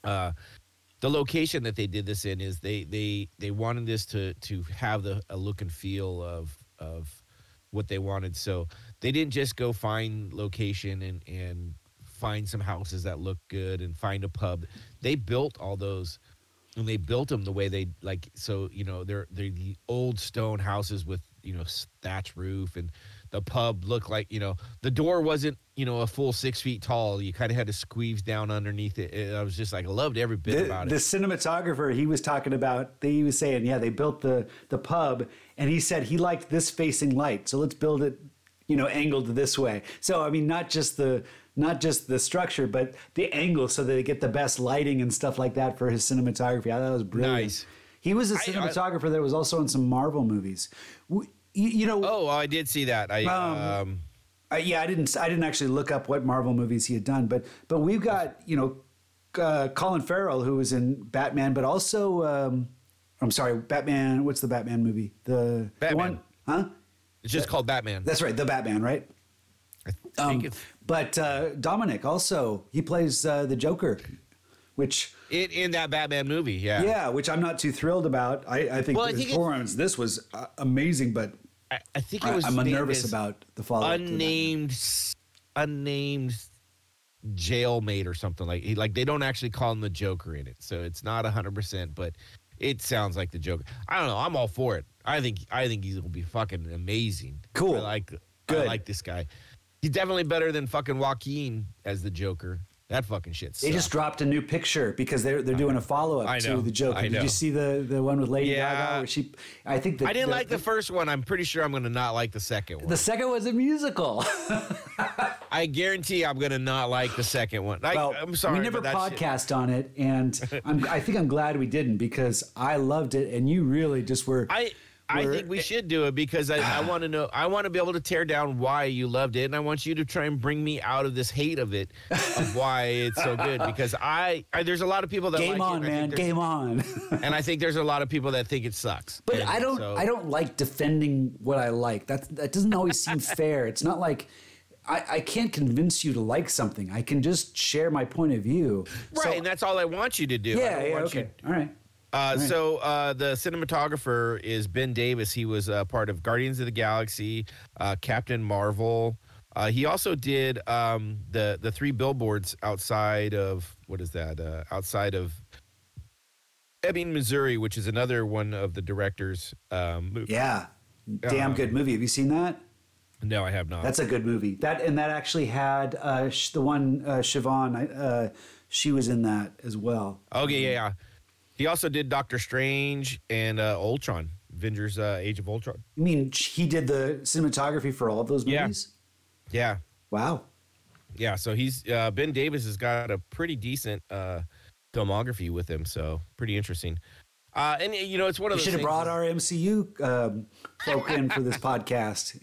Uh, the location that they did this in is they they they wanted this to to have the a look and feel of of what they wanted. So they didn't just go find location and and find some houses that look good and find a pub. They built all those and they built them the way they like so you know they're they're the old stone houses with you know thatch roof and the pub looked like you know the door wasn't you know a full six feet tall. You kind of had to squeeze down underneath it. it i was just like i loved every bit the, about the cinematographer he was talking about he was saying yeah they built the the pub and he said he liked this facing light so let's build it you know angled this way. So i mean not just the not just the structure but the angle so that they get the best lighting and stuff like that for his cinematography i thought that was brilliant Nice. he was a cinematographer that was also in some marvel movies you, you know oh i did see that i Um, um uh, yeah, I didn't. I didn't actually look up what Marvel movies he had done, but but we've got you know uh, Colin Farrell who was in Batman, but also um, I'm sorry, Batman. What's the Batman movie? The, the Batman. one, huh? it's just called batman That's right, the Batman, right? I Um, but uh, Dominic also he plays uh, the Joker, which in, in that batman movie yeah yeah, which I'm not too thrilled about. I, I think Well, I think performance this was uh, amazing, but I, I think it I, was I'm named nervous about the follow unnamed unnamed jailmate or something like he like they don't actually call him the joker in it so it's not 100% but it sounds like the joker i don't know i'm all for it i think i think he will be fucking amazing Cool. i like Good. i like this guy he's definitely better than fucking joaquin as the joker that fucking shit They just dropped a new picture because they're they're doing a follow up to the Joker. Did you see the the one with Lady Yeah. Gaga? Where she, I think that i didn't like the first one i'm pretty sure i'm gonna not like the second one the second was a musical. i guarantee i'm gonna not like the second one I, well, i'm sorry we never that shit- podcast on it, and I'm, I think I'm glad we didn't because I loved it, and you really just were. I I think we should do it because I, I ah. want to know. I want to be able to tear down why you loved it, and I want you to try and bring me out of this hate of it, of why it's so good. Because I, I there's a lot of people that game like on, it, man, game on. and I think there's a lot of people that think it sucks. But And I don't. so- I don't like defending what I like. That that doesn't always seem fair. It's not like I, I can't convince you to like something. I can just share my point of view. right, So- and that's all I want you to do. I yeah. don't Yeah. want Okay. you- All right. Uh, So uh, the cinematographer is Ben Davis. He was uh, part of Guardians of the Galaxy, uh, Captain Marvel. Uh, he also did um, the the three billboards outside of what is that? Uh, outside of Ebbing, Missouri, which is another one of the directors. Um, mo- Yeah. Damn Uh, good movie. Have you seen that? No, I have not. That's a good movie. That and that actually had uh, sh- the one uh, Siobhan. Uh, she was in that as well. okay, yeah, yeah. He also did Doctor Strange and uh, Ultron, Avengers: uh, Age of Ultron. I mean, he did the cinematography for all of those movies. Yeah, yeah. Wow. Yeah, so he's uh, Ben Davis has got a pretty decent uh, filmography with him, so pretty interesting. Uh, and you know, it's one of We those should have brought our MCU um, folk in for this podcast.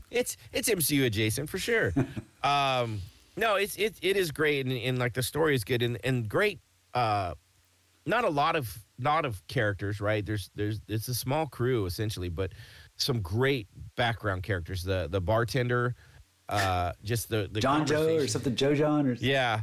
It's it's MCU adjacent for sure. um, no, it's it it is great, and, and like the story is good, and and great. Uh, not a lot of lot of characters, right? There's there's it's a small crew essentially, but some great background characters. The the bartender, uh, just the the John Joe or something, Joe John or Yeah,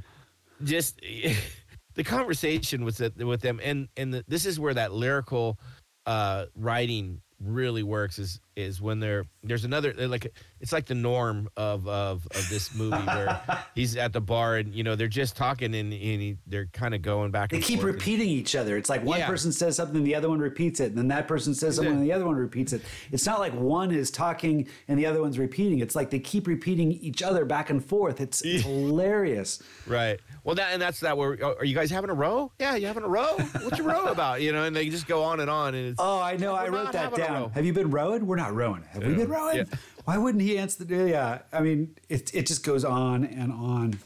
just the conversation with it, with them, and and the, this is where that lyrical uh, writing really works. Is is when they're there's another like it's like the norm of of of this movie where he's at the bar and you know they're just talking and, and he, they're kind of going back. They and keep and- repeating each other. It's like one Yeah. person says something, the other one repeats it, and then that person says something, and the other one repeats it. It's not like one is talking and the other one's repeating. It's like they keep repeating each other back and forth. It's, it's hilarious. Right. Well, that and that's that. Where are you guys having a row? Yeah, you having a row? What's your row about? You know, and they just go on and on, and it's Oh, I know. I wrote that having a row. down. Have you been rowing? We're not rowing. Have we been rowing? Yeah. Why wouldn't he answer the? Yeah. I mean, it it just goes on and on.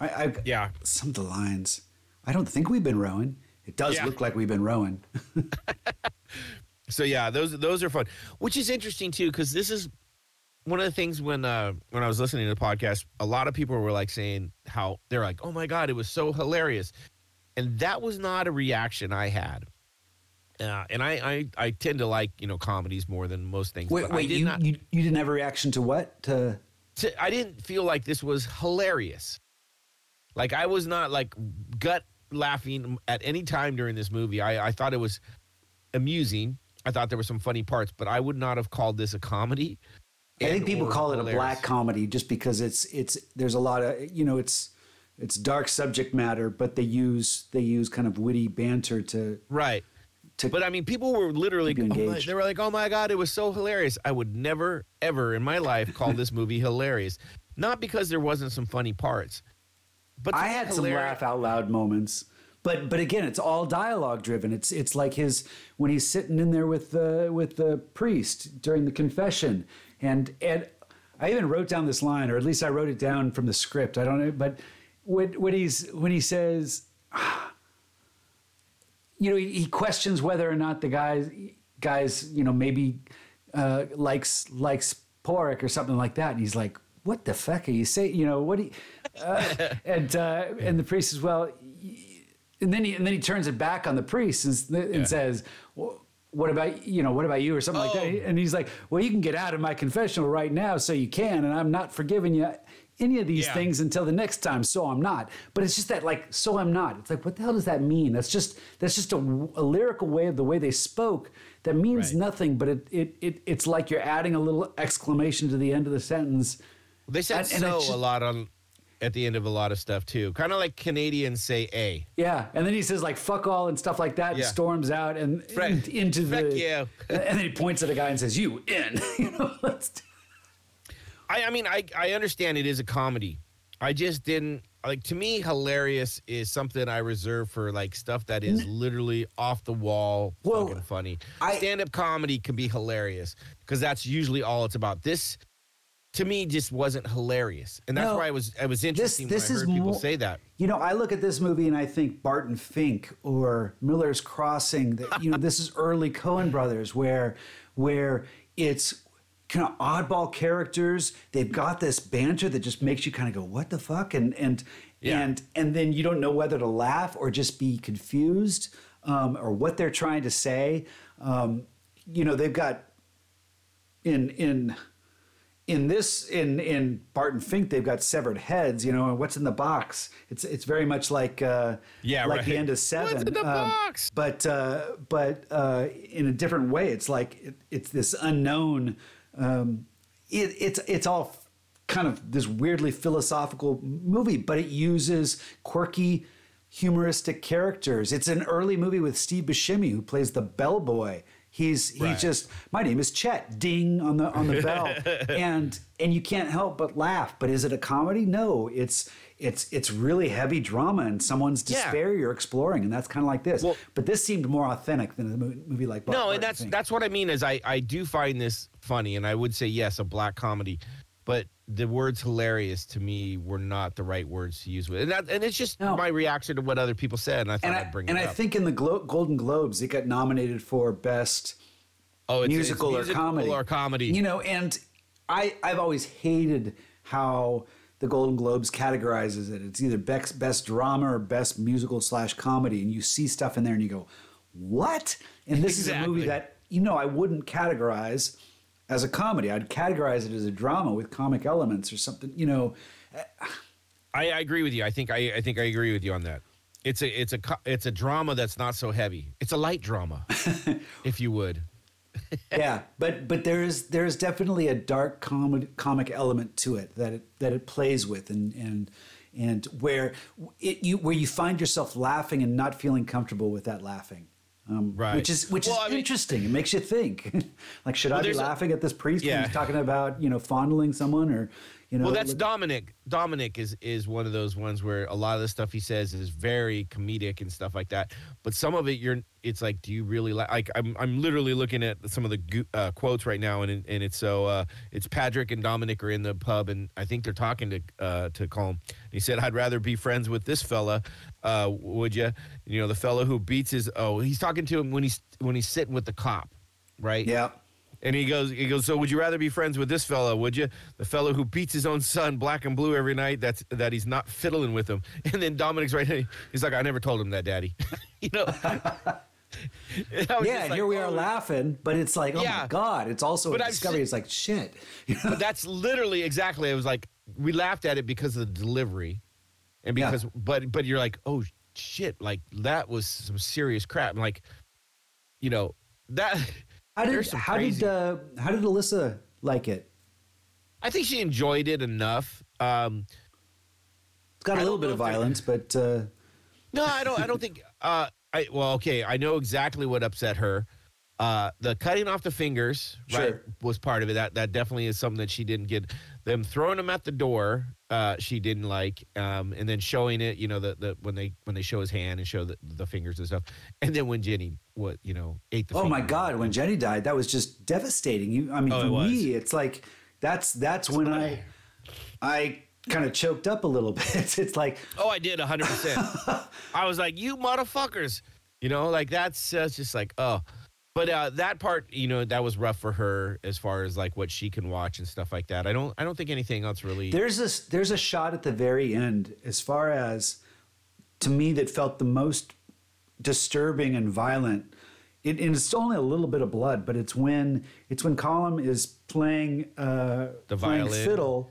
I, I Yeah. Some of the lines. I don't think we've been rowing. It does Yeah. look like we've been rowing. So yeah, those those are fun. Which is interesting too, because this is one of the things when uh when I was listening to the podcast, a lot of people were like saying how they're like, "Oh my god, it was so hilarious," and that was not a reaction I had. Uh, and I, I I tend to like you know comedies more than most things. Wait, but I wait. did You, not. you you didn't have a reaction to what? To to- I didn't feel like this was hilarious. Like I was not like gut laughing at any time during this movie. I, I thought it was amusing. I thought there were some funny parts, but I would not have called this a comedy. I think people call it a black comedy just because it's it's there's a lot of you know it's it's dark subject matter, but they use they use kind of witty banter to Right. to But I mean, people were literally, oh they were like, oh my God, it was so hilarious. I would never, ever in my life call this movie hilarious. Not because there wasn't some funny parts, but I had some laugh out loud moments. But but again, it's all dialogue driven. It's it's like his when he's sitting in there with the with the priest during the confession, and and I even wrote down this line, or at least I wrote it down from the script. I don't know, but when when he's when he says, you know, he, he questions whether or not the guys guys you know maybe uh, likes likes pork or something like that, and he's like, "What the fuck are you saying? You know what?" He, uh, and uh, and the priest says, "Well," and then he and then he turns it back on the priest and, and Yeah. says. "Well, what about you know what about you or something like that Oh. and he's like well you can get out of my confessional right now so you can and i'm not forgiving you any of these Yeah. things until the next time so i'm not but it's just that like so i'm not it's like what the hell does that mean that's just that's just a, a lyrical way of the way they spoke that means Right. nothing but it, it it it's like you're adding a little exclamation to the end of the sentence They said And- and so it's just- a lot on at the end of a lot of stuff too. Kind of like Canadians say a. yeah and then he says like fuck all and stuff like that and storms out and and into the frick you. and then he points at a guy and says you in you know that's I, I mean, I, I understand it is a comedy. I just didn't like to me hilarious is something I reserve for like stuff that is literally off the wall Well, fucking funny. Stand up comedy can be hilarious because that's usually all it's about. This to me just wasn't hilarious. And that's No, why I was I was interesting this when I is heard people more- say that. You know, I look at this movie and I think Barton Fink or Miller's Crossing. That you know, this is early Coen Brothers, where where it's kind of oddball characters. They've got this banter that just makes you kind of go, "What the fuck?" and and Yeah. and and then you don't know whether to laugh or just be confused um, or what they're trying to say. Um, you know, they've got in in in this in in Barton Fink they've got severed heads, you know, and what's in the box? It's it's very much like uh Yeah, like right. the end of seven What's in the um, box? But uh but uh in a different way. It's like it, it's this unknown um it, it's it's all kind of this weirdly philosophical movie, but it uses quirky humoristic characters. It's an early movie with Steve Buscemi who plays the bellboy. He's he's Right. just my name is Chet. Ding on the on the bell, and and you can't help but laugh. But is it a comedy? No, it's it's it's really heavy drama and someone's Yeah. despair you're exploring, and that's kind of like this. Well- but this seemed more authentic than a movie like Bar- No, and that's that's what I mean is I I do find this funny and I would say yes a black comedy, but the words hilarious to me were not the right words to use with and that and it's just No. my reaction to what other people said and I thought and I'd I, bring and it I up. think in the Glo- Golden Globes it got nominated for best oh, it's, musical, it's or comedy. or comedy. You know, and I I've always hated how the Golden Globes categorizes it. It's either best best drama or best musical slash comedy, and you see stuff in there and you go, "What?" And this is a movie that you know I wouldn't categorize as a comedy. I'd categorize it as a drama with comic elements or something. You know, I, I agree with you. I think I, I think I agree with you on that. It's a it's a it's a drama that's not so heavy. It's a light drama, if you would. yeah, but but there is there is definitely a dark comic comic element to it that it that it plays with and and and where it you where you find yourself laughing and not feeling comfortable with that laughing. Um, Right. Which is which Well, is I mean- interesting. It makes you think. like, should I be there's a- laughing at this priest when Yeah. he's talking about you know fondling someone or you know? Well, that's look- Dominic. Dominic is is one of those ones where a lot of the stuff he says is very comedic and stuff like that. But some of it, you're, it's like, do you really like? Like, I'm, I'm literally looking at some of the uh, quotes right now, and and it's so, uh, it's Patrick and Dominic are in the pub, and I think they're talking to uh, to Colm. He said, "I'd rather be friends with this fella, uh, would you? You know, the fella who beats his. Oh, he's talking to him when he's when he's sitting with the cop, right? Yeah. And he goes, he goes. So, would you rather be friends with this fella? Would you, the fella who beats his own son black and blue every night? That's that he's not fiddling with him. And then Dominic's right. there, He's like, I never told him that, Daddy. you know. And I was Yeah, like, here we oh. are oh. laughing, but it's like, oh my god! It's also But a I've discovery. seen- It's like shit. But that's literally exactly. It was like we laughed at it because of the delivery, and Yeah. because but but you're like, oh shit, like that was some serious crap. And like, you know that. How did some how crazy- did uh, how did Alyssa like it? I think she enjoyed it enough. Um, It's got a I little bit of if they're- violence, but uh, No, I don't. I don't think. Uh, I well, okay. I know exactly what upset her. Uh, the cutting off the fingers, right, was part of it. That that definitely is something that she didn't get. Them throwing them at the door, uh, she didn't like. Um, and then showing it, you know, the, the when they when they show his hand and show the, the fingers and stuff. And then when Jenny, what you know, ate the. oh my god, when Jenny died, that was just devastating. You, I mean, Oh, for it me, it's like that's that's when I I kind of choked up a little bit. It's like Oh, I did 100%. I was like, you motherfuckers. You know, like that's uh, just like, oh. But uh, that part, you know, that was rough for her as far as like what she can watch and stuff like that. I don't, I don't think anything else really. There's a there's a shot at the very end, as far as to me, that felt the most disturbing and violent. It, and it's only a little bit of blood, but it's when it's when Colm is playing uh, The playing violin. fiddle.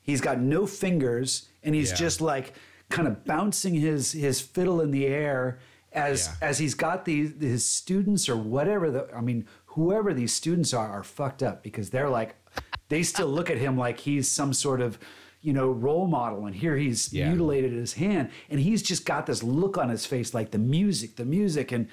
He's got no fingers, and he's Yeah. just like kind of bouncing his his fiddle in the air as Yeah. as he's got these his students or whatever. The, I mean, whoever these students are are fucked up because they're like they still look at him like he's some sort of you know role model and here he's Yeah. mutilated his hand and he's just got this look on his face like the music the music and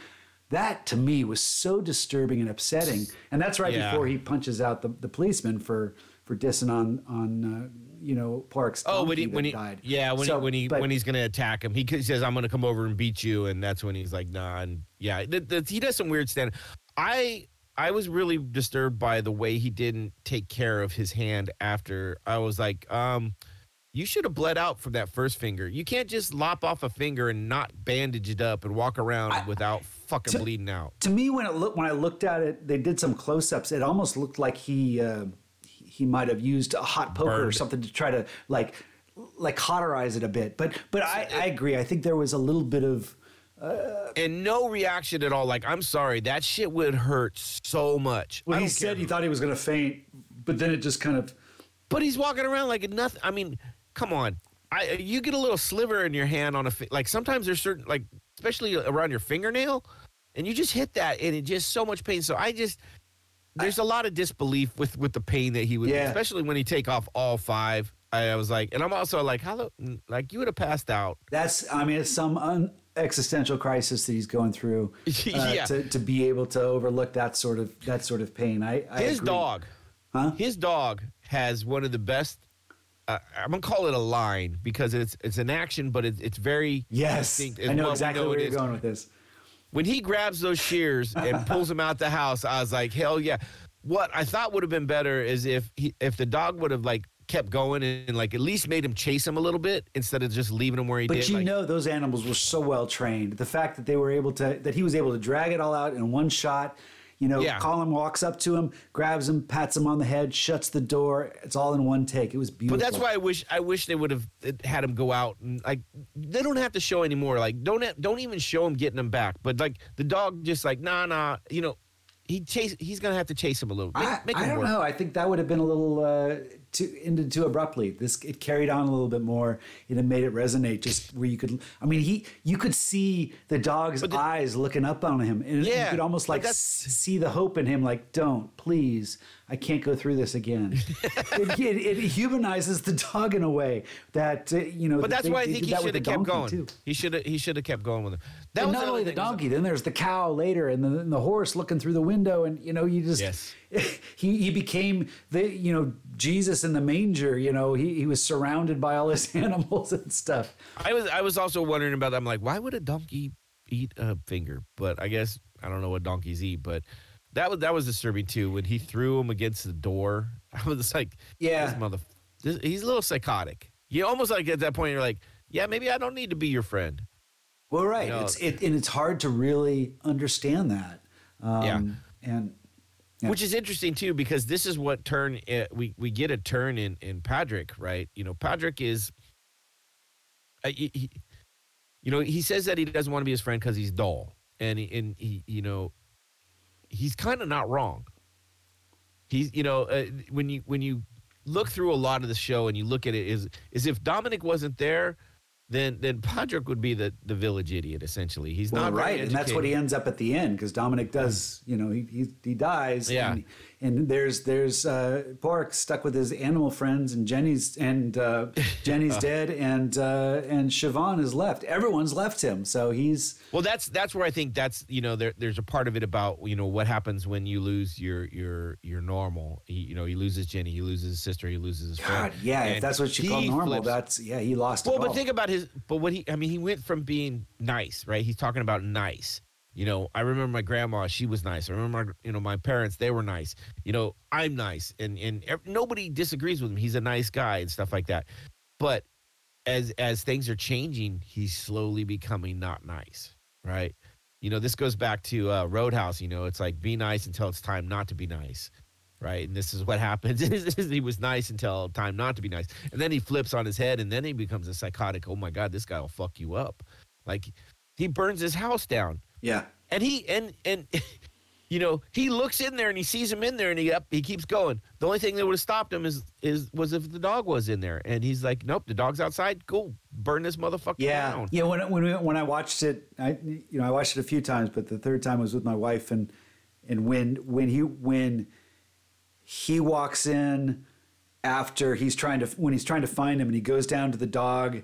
that to me was so disturbing and upsetting and that's right Yeah. before he punches out the, the policeman for for dissing on on uh, you know Parks Oh, when he when he died yeah when So, he when he but- when he's gonna attack him, he, says, "I'm gonna come over and beat you," and that's when he's like, "Nah." And yeah, th- th- he does some weird stand. I I was really disturbed by the way he didn't take care of his hand after. I was like, um, you should have bled out from that first finger. You can't just lop off a finger and not bandage it up and walk around without fucking to- bleeding out. to me when it looked when I looked at it, they did some close-ups. It almost looked like he uh, he might have used a hot poker or something to try to like like cauterize it a bit. But but I, uh, I agree. I think there was a little bit of uh, And no reaction at all. Like, I'm sorry, that shit would hurt so much. well, he said care. he thought he was going to faint, but then it just kind of But he's walking around like nothing. I mean, come on. I you get a little sliver in your hand on a like sometimes there's certain like especially around your fingernail, and you just hit that and it just so much pain. So I just there's a lot of disbelief with with the pain that he would, Yeah. especially when he take off all five. I, I was like, and I'm also like, how the like you would have passed out. that's I mean it's some un, existential crisis that he's going through uh, Yeah. to to be able to overlook that sort of that sort of pain. I, I His agree. dog, Huh? his dog has one of the best. Uh, I'm gonna call it a line because it's it's an action, but it's it's very Yes, distinct I know what we exactly know where you're is. going with this. When he grabs those shears and pulls them out the house, I was like, hell yeah. What I thought would have been better is if he, if the dog would have like kept going and, like at least made him chase him a little bit instead of just leaving him where he But did. But you like, know those animals were so well trained. The fact that they were able to that he was able to drag it all out in one shot. You know, Yeah. Colin walks up to him, grabs him, pats him on the head, shuts the door. It's all in one take. It was beautiful. but that's why I wish I wish they would have had him go out and like they don't have to show anymore. Like don't don't even show him getting him back. But like the dog just like nah nah you know he chase he's gonna have to chase him a little. Make, I, make I don't work. know. I think that would have been a little uh, too ended too abruptly. This it carried on a little bit more, and it made it resonate. Just where you could, I mean, he you could see the dog's the- eyes looking up on him, and you could almost like s- see the hope in him. Like, don't please, I can't go through this again. it, it, it humanizes the dog in a way that uh, you know. But that's they- why I think he should have kept going. too. He should have he should have kept going with him. That not only the donkey, then there's the cow later, and then the horse looking through the window, and you know, you just Yes. he he became the you know Jesus in the manger. You know, he he was surrounded by all his animals and stuff. I was I was also wondering about that. I'm like, why would a donkey eat a finger? But I guess I don't know what donkeys eat, but that was that was disturbing too. When he threw him against the door, I was just like, Yeah. this mother, this, he's a little psychotic. You almost like at that point, you're like, yeah, maybe I don't need to be your friend. Well, right, No. it's it and it's hard to really understand that. Um, Yeah. and Yeah. Which is interesting too, because this is what turn uh, we we get a turn in in Patrick, right? You know, Patrick is, uh, he, he- you know, he says that he doesn't want to be his friend because he's dull, and he, and he, you know, he's kind of not wrong. He's, you know, uh, when you when you look through a lot of the show and you look at it, is is if Dominic wasn't there, then then Patrick would be the the village idiot essentially. He's well, not right, and that's what he ends up at the end because Dominic does. You know, he he, he dies. Yeah. and, and there's there's uh, Pádraic stuck with his animal friends, and Jenny's and uh, Jenny's dead, and uh, and Siobhan is left. Everyone's left him, so he's Well, that's that's where I think that's you know there there's a part of it about you know what happens when you lose your your your normal. He, you know he loses Jenny, he loses his sister, he loses his God, friend. yeah. if that's what you call normal, flips- that's yeah. He lost. well, it all. but think about his. But what he I mean he went from being nice, right? He's talking about nice. You know, I remember my grandma; she was nice. I remember, my, you know, my parents; they were nice. You know, I'm nice, and and nobody disagrees with him. He's a nice guy and stuff like that. But as as things are changing, he's slowly becoming not nice, right? You know, this goes back to uh, Roadhouse. You know, it's like be nice until it's time not to be nice, right? And this is what happens: he was nice until time not to be nice, and then he flips on his head, and then he becomes a psychotic. Oh my God, this guy will fuck you up. Like he burns his house down yeah, and he and and you know he looks in there and he sees him in there and he up he keeps going. The only thing that would have stopped him is is was if the dog was in there. And he's like nope the dog's outside. Cool. Burn this motherfucker yeah, down. Yeah. When when we, when I watched it, I you know I watched it a few times, but the third time was with my wife, and and when when he when he walks in after he's trying to when he's trying to find him, and he goes down to the dog.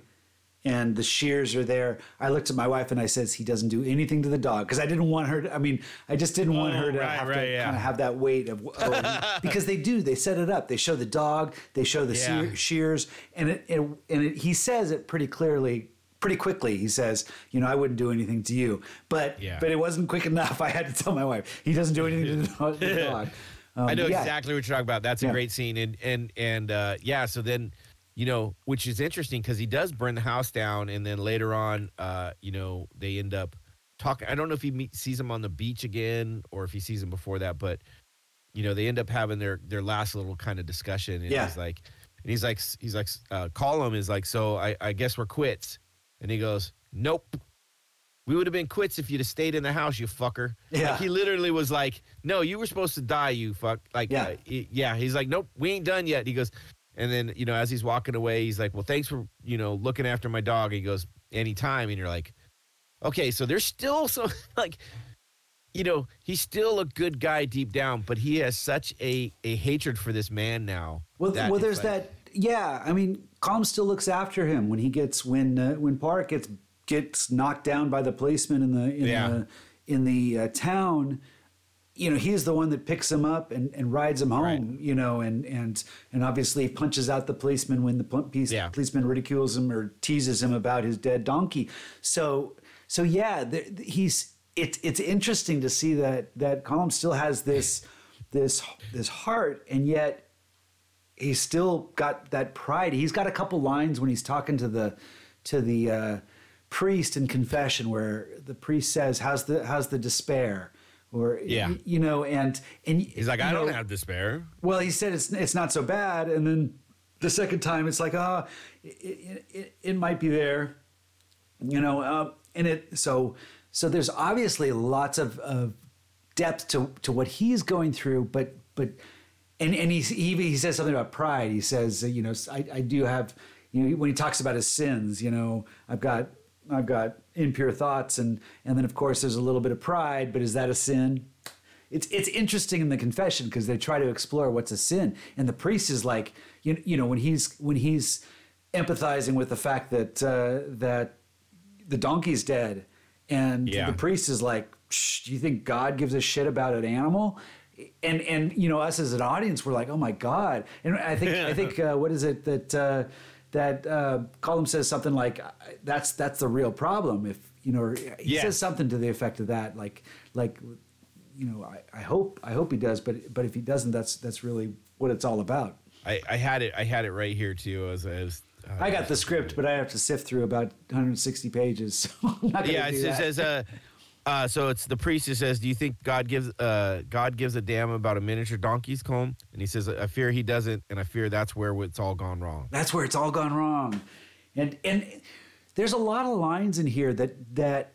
And the shears are there. I looked at my wife and I says he doesn't do anything to the dog because I didn't want her. To, I mean, I just didn't want Oh, her to right, have right, to yeah. kind of have that weight of oh, because they do. They set it up. They show the dog. They show the Yeah. shears, and it, it and it, he says it pretty clearly, pretty quickly. He says, "You know, I wouldn't do anything to you," but Yeah. but it wasn't quick enough. I had to tell my wife he doesn't do anything to the dog. to the dog. Um, i know exactly what you're talking about that's a great scene and and and uh yeah so then you know which is interesting because he does burn the house down and then later on uh you know they end up talking i don't know if he meet, sees him on the beach again or if he sees him before that but you know they end up having their their last little kind of discussion and Yeah. he's like and he's like he's like uh Colm is like so i i guess we're quits and he goes nope we would have been quits if you'd have stayed in the house you fucker Yeah. like he literally was like no you were supposed to die you fuck like Yeah. uh, he- yeah he's like nope we ain't done yet he goes and then you know as he's walking away he's like well thanks for you know looking after my dog he goes anytime and you're like okay so there's still some like you know he's still a good guy deep down but he has such a a hatred for this man now Well, well, there's like- that. Yeah, I mean, Colm still looks after him when he gets when uh, when Pádraic gets gets knocked down by the policeman in the in Yeah. the in the uh, town. You know, he's the one that picks him up and, and rides him home. Right. You know, and and and obviously punches out the policeman when the pol- piece, Yeah. policeman ridicules him or teases him about his dead donkey. So so yeah, there, he's it's it's interesting to see that that Colm still has this this this heart, and yet he's still got that pride. He's got a couple lines when he's talking to the to the uh, priest in confession, where the priest says, "How's the how's the despair?" Or Yeah. you know, and and he's like i don't have despair Well, he said it's it's not so bad, and then the second time it's like, ah, it, it, it might be there, you know, uh, and it so so there's obviously lots of, of depth to to what he's going through, but but and and he he, he says something about pride. He says, you know, I, I do have, you know, when he talks about his sins, you know, I've got I've got impure thoughts, and and then of course there's a little bit of pride, but is that a sin? It's it's interesting in the confession because they try to explore what's a sin, and the priest is like, you, you know, when he's when he's empathizing with the fact that uh, that the donkey's dead, and Yeah. the priest is like, Shh, do you think God gives a shit about an animal? And and you know us as an audience, we're like, oh my god! And I think I think uh, what is it that uh, that uh, Colm says something like, that's that's the real problem. If you know, he Yeah. says something to the effect of that, like like you know, I, I hope I hope he does, but but if he doesn't, that's that's really what it's all about. I, I had it. I had it right here too. As, as uh, I got the script, but I have to sift through about 160 pages. So yeah, it do just that. says. Uh, uh, so it's the priest who says, "Do you think God gives uh, God gives a damn about a miniature donkey's Colm?" And he says, "I fear he doesn't, and I fear that's where it's all gone wrong." That's where it's all gone wrong. And and there's a lot of lines in here that that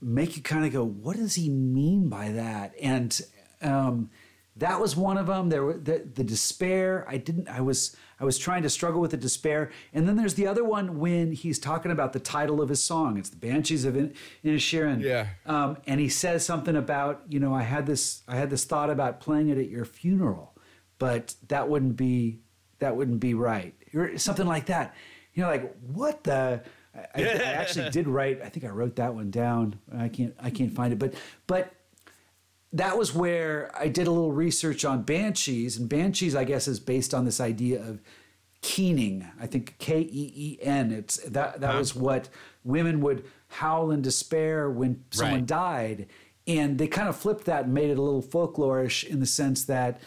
make you kind of go, what does he mean by that? And um, that was one of them. There, were- the, the despair. I didn't. I was. I was trying to struggle with the despair. And then there's the other one when he's talking about the title of his song. It's the Banshees of In- Inisherin. Yeah. Um, and he says something about, you know, I had this. I had this thought about playing it at your funeral, but that wouldn't be. That wouldn't be right. Or something like that. You know, like what the. I, I I actually did write. I think I wrote that one down. I can't. I can't find it. But but that was where I did a little research on banshees, and banshees, I guess, is based on this idea of keening. I think K E E N. It's that that uh-huh. was what women would howl in despair when someone Right. died, and they kind of flipped that and made it a little folklorish in the sense that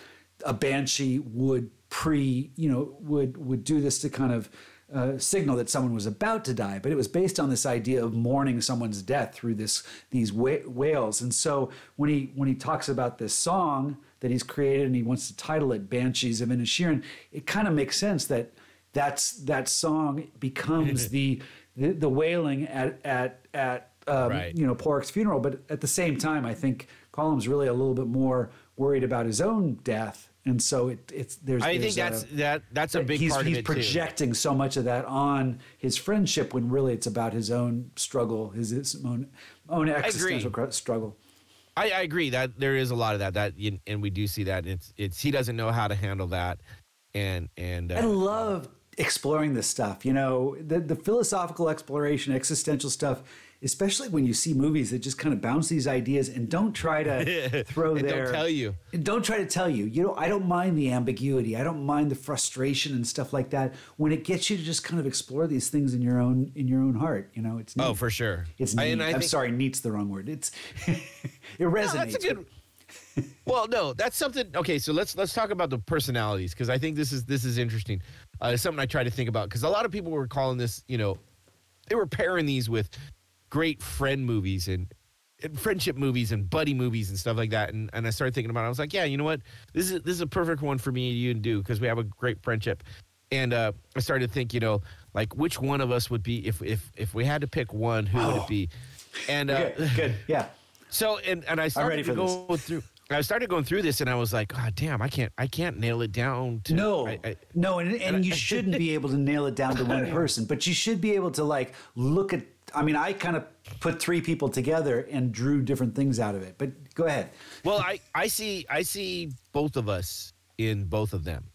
a banshee would pre, you know, would would do this to kind of uh, signal that someone was about to die, but it was based on this idea of mourning someone's death through this these wails. And so when he when he talks about this song that he's created and he wants to title it "Banshees of Inisherin," it kind of makes sense that that's that song becomes the, the the wailing at at at um, Right. you know Pádraic's funeral. But at the same time, I think Colm's really a little bit more worried about his own death. And so it, it's there's. I there's think that's a- that that's a big he's, part he's of it too. projecting so much of that on his friendship when really it's about his own struggle, his, his own own existential cr- struggle. I, I agree that there is a lot of that that and we do see that it's it's he doesn't know how to handle that and and uh, I love exploring this stuff. You know, the the philosophical exploration, existential stuff, especially when you see movies that just kind of bounce these ideas and don't try to throw And don't their tell you. don't try to tell you. You know, I don't mind the ambiguity. I don't mind the frustration and stuff like that when it gets you to just kind of explore these things in your own in your own heart. You know, it's oh for sure It's I, and I i'm think- sorry, neat's the wrong word. It's it resonates. No, that's a good. well, no, that's something. Okay, so let's let's talk about the personalities because I think this is this is interesting. Uh, it's something I try to think about because a lot of people were calling this, you know, they were pairing these with great friend movies and, and friendship movies and buddy movies and stuff like that. And and I started thinking about. it. I was like, yeah, you know what? This is this is a perfect one for me and you to do because we have a great friendship. And uh, I started to think, you know, like which one of us would be if if if we had to pick one, who would it be? And uh, Okay, good. Yeah. so and and I started to go through. I started going through this, and I was like, God damn, I can't, I can't nail it down. To, No, I, I, no, and, and you shouldn't be able to nail it down to one person, but you should be able to like look at. I mean, I kind of put three people together and drew different things out of it. But go ahead. well, I, I see, I see both of us in both of them.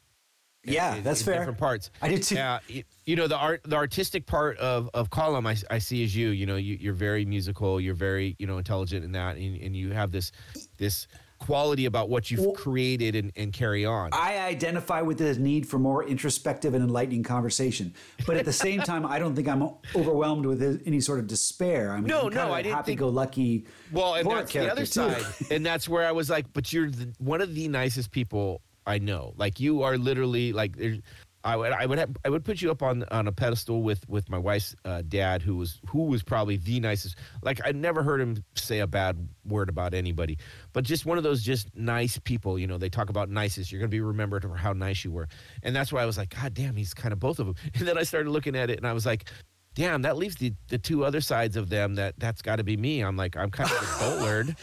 Yeah, in- that's in fair. Different parts. I did too. Yeah, you, you know the art, the artistic part of of Colm, I, I see as you. You know, you, you're very musical. You're very, you know, intelligent in that, and, and you have this this quality about what you've Well- created and, and carry on. I identify with the need for more introspective and enlightening conversation, but at the same time, I don't think I'm overwhelmed with any sort of despair. I'm No, I'm no, I didn't think- happy-go-lucky. Well, and that's the other side, and that's where I was like, "But you're the, one of the nicest people I know. Like you are literally like there's." I would, I would, have, I would put you up on on a pedestal with with my wife's uh, dad, who was who was probably the nicest. Like I never heard him say a bad word about anybody, but just one of those just nice people. You know, they talk about nicest. You're gonna be remembered for how nice you were, and that's why I was like, God damn, he's kind of both of them. And then I started looking at it, and I was like, damn, that leaves the the two other sides of them. That that's got to be me. I'm like, I'm kind of the bullard,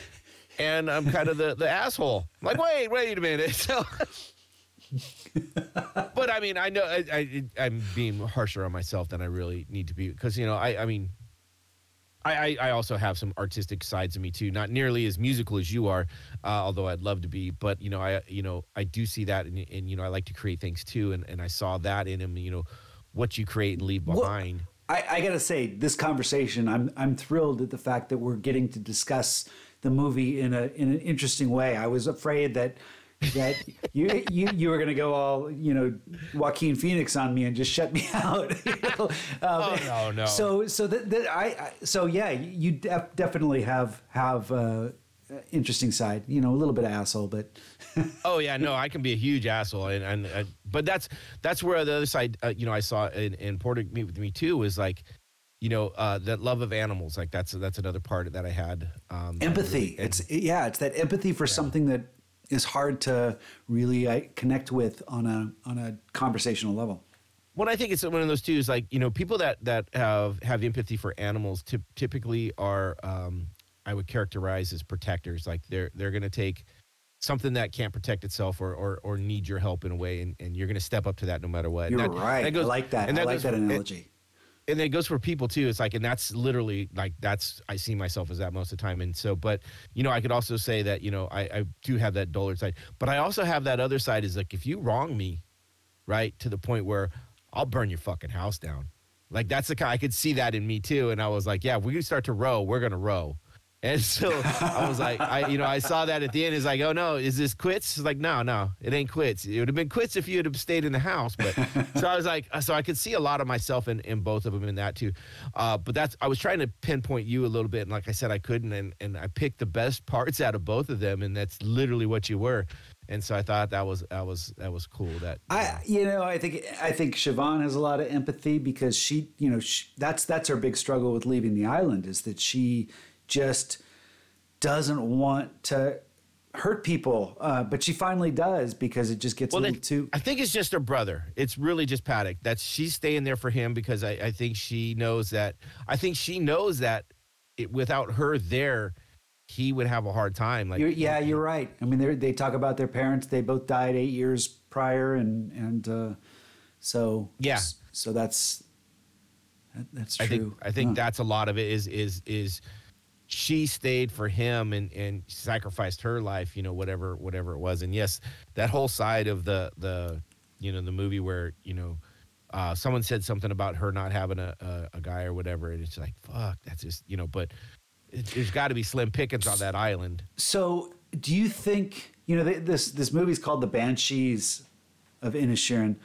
and I'm kind of the the asshole. I'm like, wait, wait a minute. So, but I mean, I know I, I I'm being harsher on myself than I really need to be because you know I I mean. I, I, I also have some artistic sides of me too, not nearly as musical as you are, uh, although I'd love to be. But you know, I you know I do see that, and, and you know I like to create things too, and, and I saw that in him. You know, what you create and leave Well, behind. I, I gotta say, this conversation, I'm I'm thrilled at the fact that we're getting to discuss the movie in a in an interesting way. I was afraid that that you you you were gonna go all you know Joaquin Phoenix on me and just shut me out. you know? Um, Oh, no, no. So so that, that I, I so yeah, you def- definitely have have uh, interesting side. You know, a little bit of asshole, but Oh yeah, no, I can be a huge asshole, and, and, and but that's that's where the other side, uh, you know, I saw in in Porter Meet with Me too was like, you know, uh, that love of animals. Like that's that's another part that I had. Um, empathy. really- it's yeah, it's that empathy for something that is hard to really uh, connect with on a on a conversational level. Well, I think it's one of those two. Is like you know, people that that have have empathy for animals typ- typically are, um, I would characterize as protectors. Like they're they're going to take something that can't protect itself or or, or need your help in a way, and, and you're going to step up to that no matter what. You're that- right. that goes- I like that. and I like goes- that analogy. And it goes for people too. It's like, and that's literally like that's I see myself as that most of the time. And so, but you know, I could also say that you know I, I do have that dullard side, but I also have that other side. Is like if you wrong me, right, to the point where I'll burn your fucking house down. Like that's the kind I could see that in me too. And I was like, yeah, we start to row, we're gonna row. And so I was like, I you know, I saw that at the end. It's like, oh no, is this quits? It's like, no, no, it ain't quits. It would have been quits if you had stayed in the house. But so I was like, so I could see a lot of myself in, in both of them in that too. Uh, but that's I was trying to pinpoint you a little bit, and like I said, I couldn't, and and I picked the best parts out of both of them, and that's literally what you were. And so I thought that was that was that was cool. That I, you know, I think I think Siobhan has a lot of empathy because she, you know, she, that's that's her big struggle with leaving the island is that she just doesn't want to hurt people, uh, but she finally does because it just gets a little it- too. I think it's just her brother. It's really just Pádraic. That's she's staying there for him because I, I think she knows that. I think she knows that it, without her there, he would have a hard time. Like You're, yeah, you're right. I mean, they they talk about their parents. They both died eight years prior, and and uh, so Yeah. So that's that, that's I true. think I think Huh. that's a lot of it is is is she stayed for him and and sacrificed her life, you know, whatever whatever it was. And yes, that whole side of the the you know the movie where you know uh, someone said something about her not having a, a, a guy or whatever, and it's like fuck, that's just you know. But it, there's got to be slim pickings on that island. So, do you think you know th- this this movie's called The Banshees of Inisherin,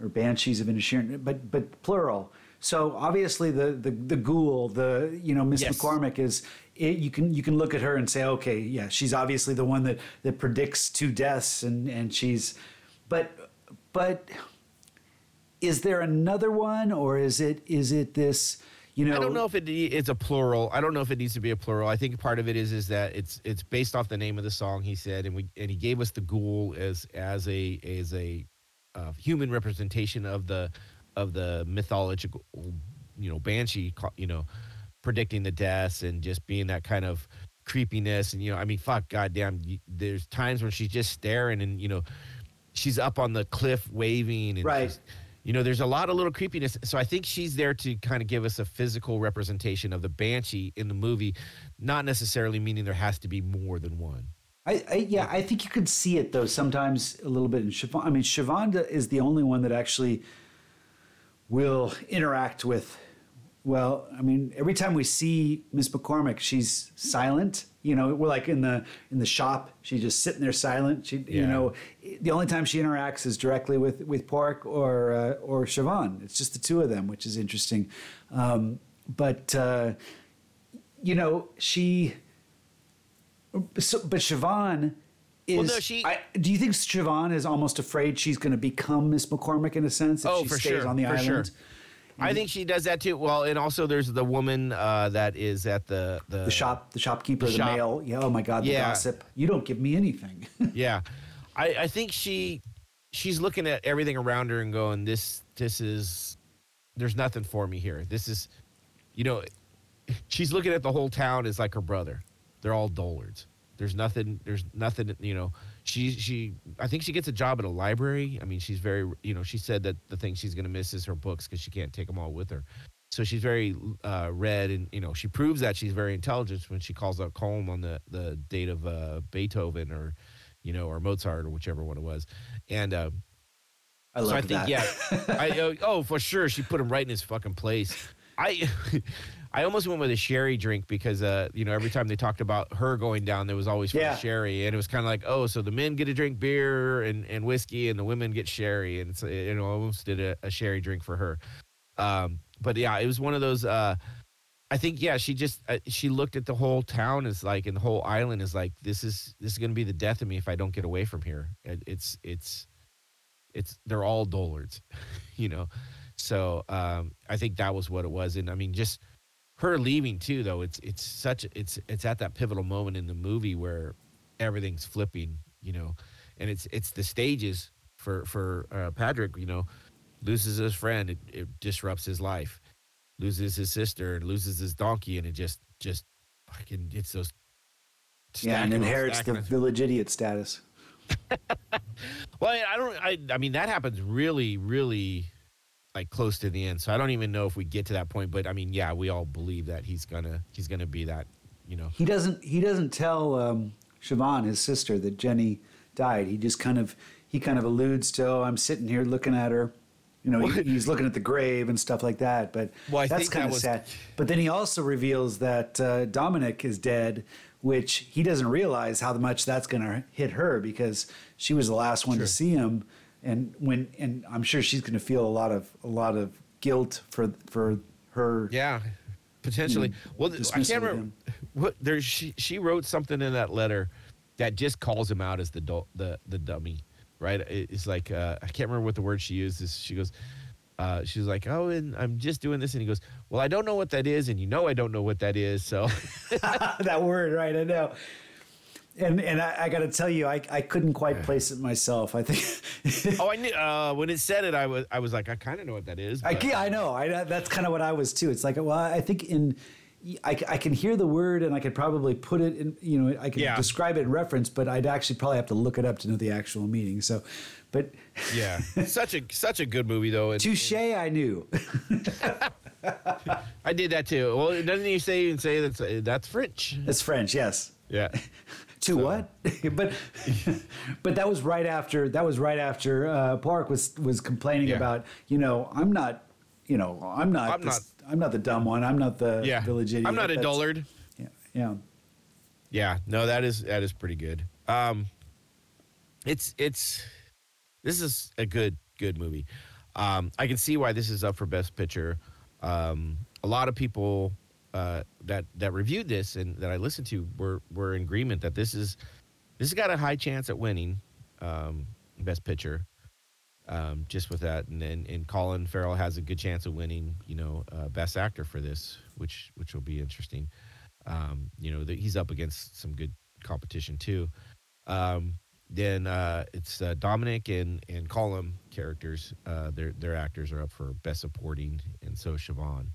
or Banshees of Inisherin, but but plural. So obviously the the the ghoul, the you know Miss Yes. McCormick is it, you can you can look at her and say okay yeah she's obviously the one that that predicts two deaths and and she's but but is there another one or is it is it this you know I don't know if it it's a plural. I don't know if it needs to be a plural. I think part of it is is that it's it's based off the name of the song. He said, and we and he gave us the ghoul as as a as a uh, human representation of the of the mythological you know banshee you know predicting the deaths and just being that kind of creepiness and you know I mean fuck goddamn there's times when she's just staring and you know she's up on the cliff waving and Right. you know there's a lot of little creepiness so i think she's there to kind of give us a physical representation of the banshee in the movie not necessarily meaning there has to be more than one I, I yeah, I think you could see it though sometimes a little bit in Siobhan. I mean, Siobhan is the only one that actually will interact with. Well, I mean, every time we see Miss McCormick, she's silent. You know, we're like in the in the shop. She's just sitting there silent. She, you know, the only time she interacts is directly with with Pork or uh, or Siobhan. It's just the two of them, which is interesting. Um, but uh, you know, she so, but Siobhan is. Well, no, she- I, do you think Siobhan is almost afraid she's going to become Miss McCormick in a sense if Oh, she for stays sure, on the for island? sure. I think she does that too well and also there's the woman uh, that is at the the, The shop, the shopkeeper, the, the shop. mail. Yeah. Oh my God, the Yeah. gossip. You don't give me anything. yeah I, I think she she's looking at everything around her and going this this is there's nothing for me here this is you know she's looking at the whole town as like her brother they're all dullards there's nothing there's nothing you know she she i think she gets a job at a library i mean she's very you know she said that the thing she's going to miss is her books because she can't take them all with her so she's very uh, read and you know she proves that she's very intelligent when she calls out Colm on the the date of uh, beethoven or you know or mozart or whichever one it was and uh, I love so I think that. yeah, I uh, oh for sure she put him right in his fucking place. I I almost went with a sherry drink because uh you know every time they talked about her going down there was always for Yeah. sherry and it was kind of like oh so the men get to drink beer and, and whiskey and the women get sherry and it's uh, you know almost did a, a sherry drink for her. Um, but yeah, it was one of those. Uh, I think yeah, she just uh, she looked at the whole town as like and the whole island is like this is this is gonna be the death of me if I don't get away from here. It, it's it's it's they're all dullards, you know. So um, I think that was what it was, and I mean just her leaving too. Though it's it's such it's it's at that pivotal moment in the movie where everything's flipping, you know, and it's it's the stages for for uh, Patrick, you know, loses his friend, it, it disrupts his life, loses his sister, and loses his donkey, and it just just fucking it's those yeah, and inherits the village idiot status. Well, I I don't. I, I mean, that happens really, really, like close to the end. So I don't even know if we get to that point. But I mean, yeah, we all believe that he's gonna he's gonna be that. You know. He doesn't. He doesn't tell um, Siobhan, his sister, that Jenny died. He just kind of he kind of alludes to, "Oh, I'm sitting here looking at her." You know, he, he's looking at the grave and stuff like that. But Well, that's kind that of was- sad. But then he also reveals that uh, Dominic is dead, which he doesn't realize how much that's going to hit her because she was the last one Sure. to see him, and when and I'm sure she's going to feel a lot of a lot of guilt for for her. Yeah, potentially. Mm, well, I can't remember. What there she she wrote something in that letter that just calls him out as the the the dummy, right? It's like uh, I can't remember what the word she uses. She goes. Uh, she's like, oh, and I'm just doing this, and he goes, well, I don't know what that is, and you know I don't know what that is, so that word, right? I know. And and I, I got to tell you, I, I couldn't quite place it myself. I think oh, I knew uh, when it said it, I was I was like, I kind of know what that is. I but- can, I know. I that's kind of what I was too. It's like, well, I think in I, I can hear the word and I could probably put it in. You know, I can Yeah. describe it in reference, but I'd actually probably have to look it up to know the actual meaning. So, but yeah, such a such a good movie though. And, touche, I knew. I did that too. Well, doesn't he say and say that's that's French? It's French, yes. Yeah. To what? but but that was right after that was right after uh, Park was was complaining Yeah. about you know I'm not you know I'm not I'm this- I'm not the dumb one I'm not the Yeah. village idiot I'm not a dullard. yeah yeah Yeah, no, that is that is pretty good. Um, it's it's this is a good good movie. Um, I can see why this is up for best picture. Um, a lot of people uh, that that reviewed this and that I listened to were were in agreement that this is this has got a high chance at winning um, best picture. Um, just with that, and then and Colin Farrell has a good chance of winning, you know, uh, best actor for this, which which will be interesting. Um, you know, that he's up against some good competition too. Um, then uh, it's uh, Dominic and and Colm characters. Uh, their their actors are up for best supporting, and so Siobhan.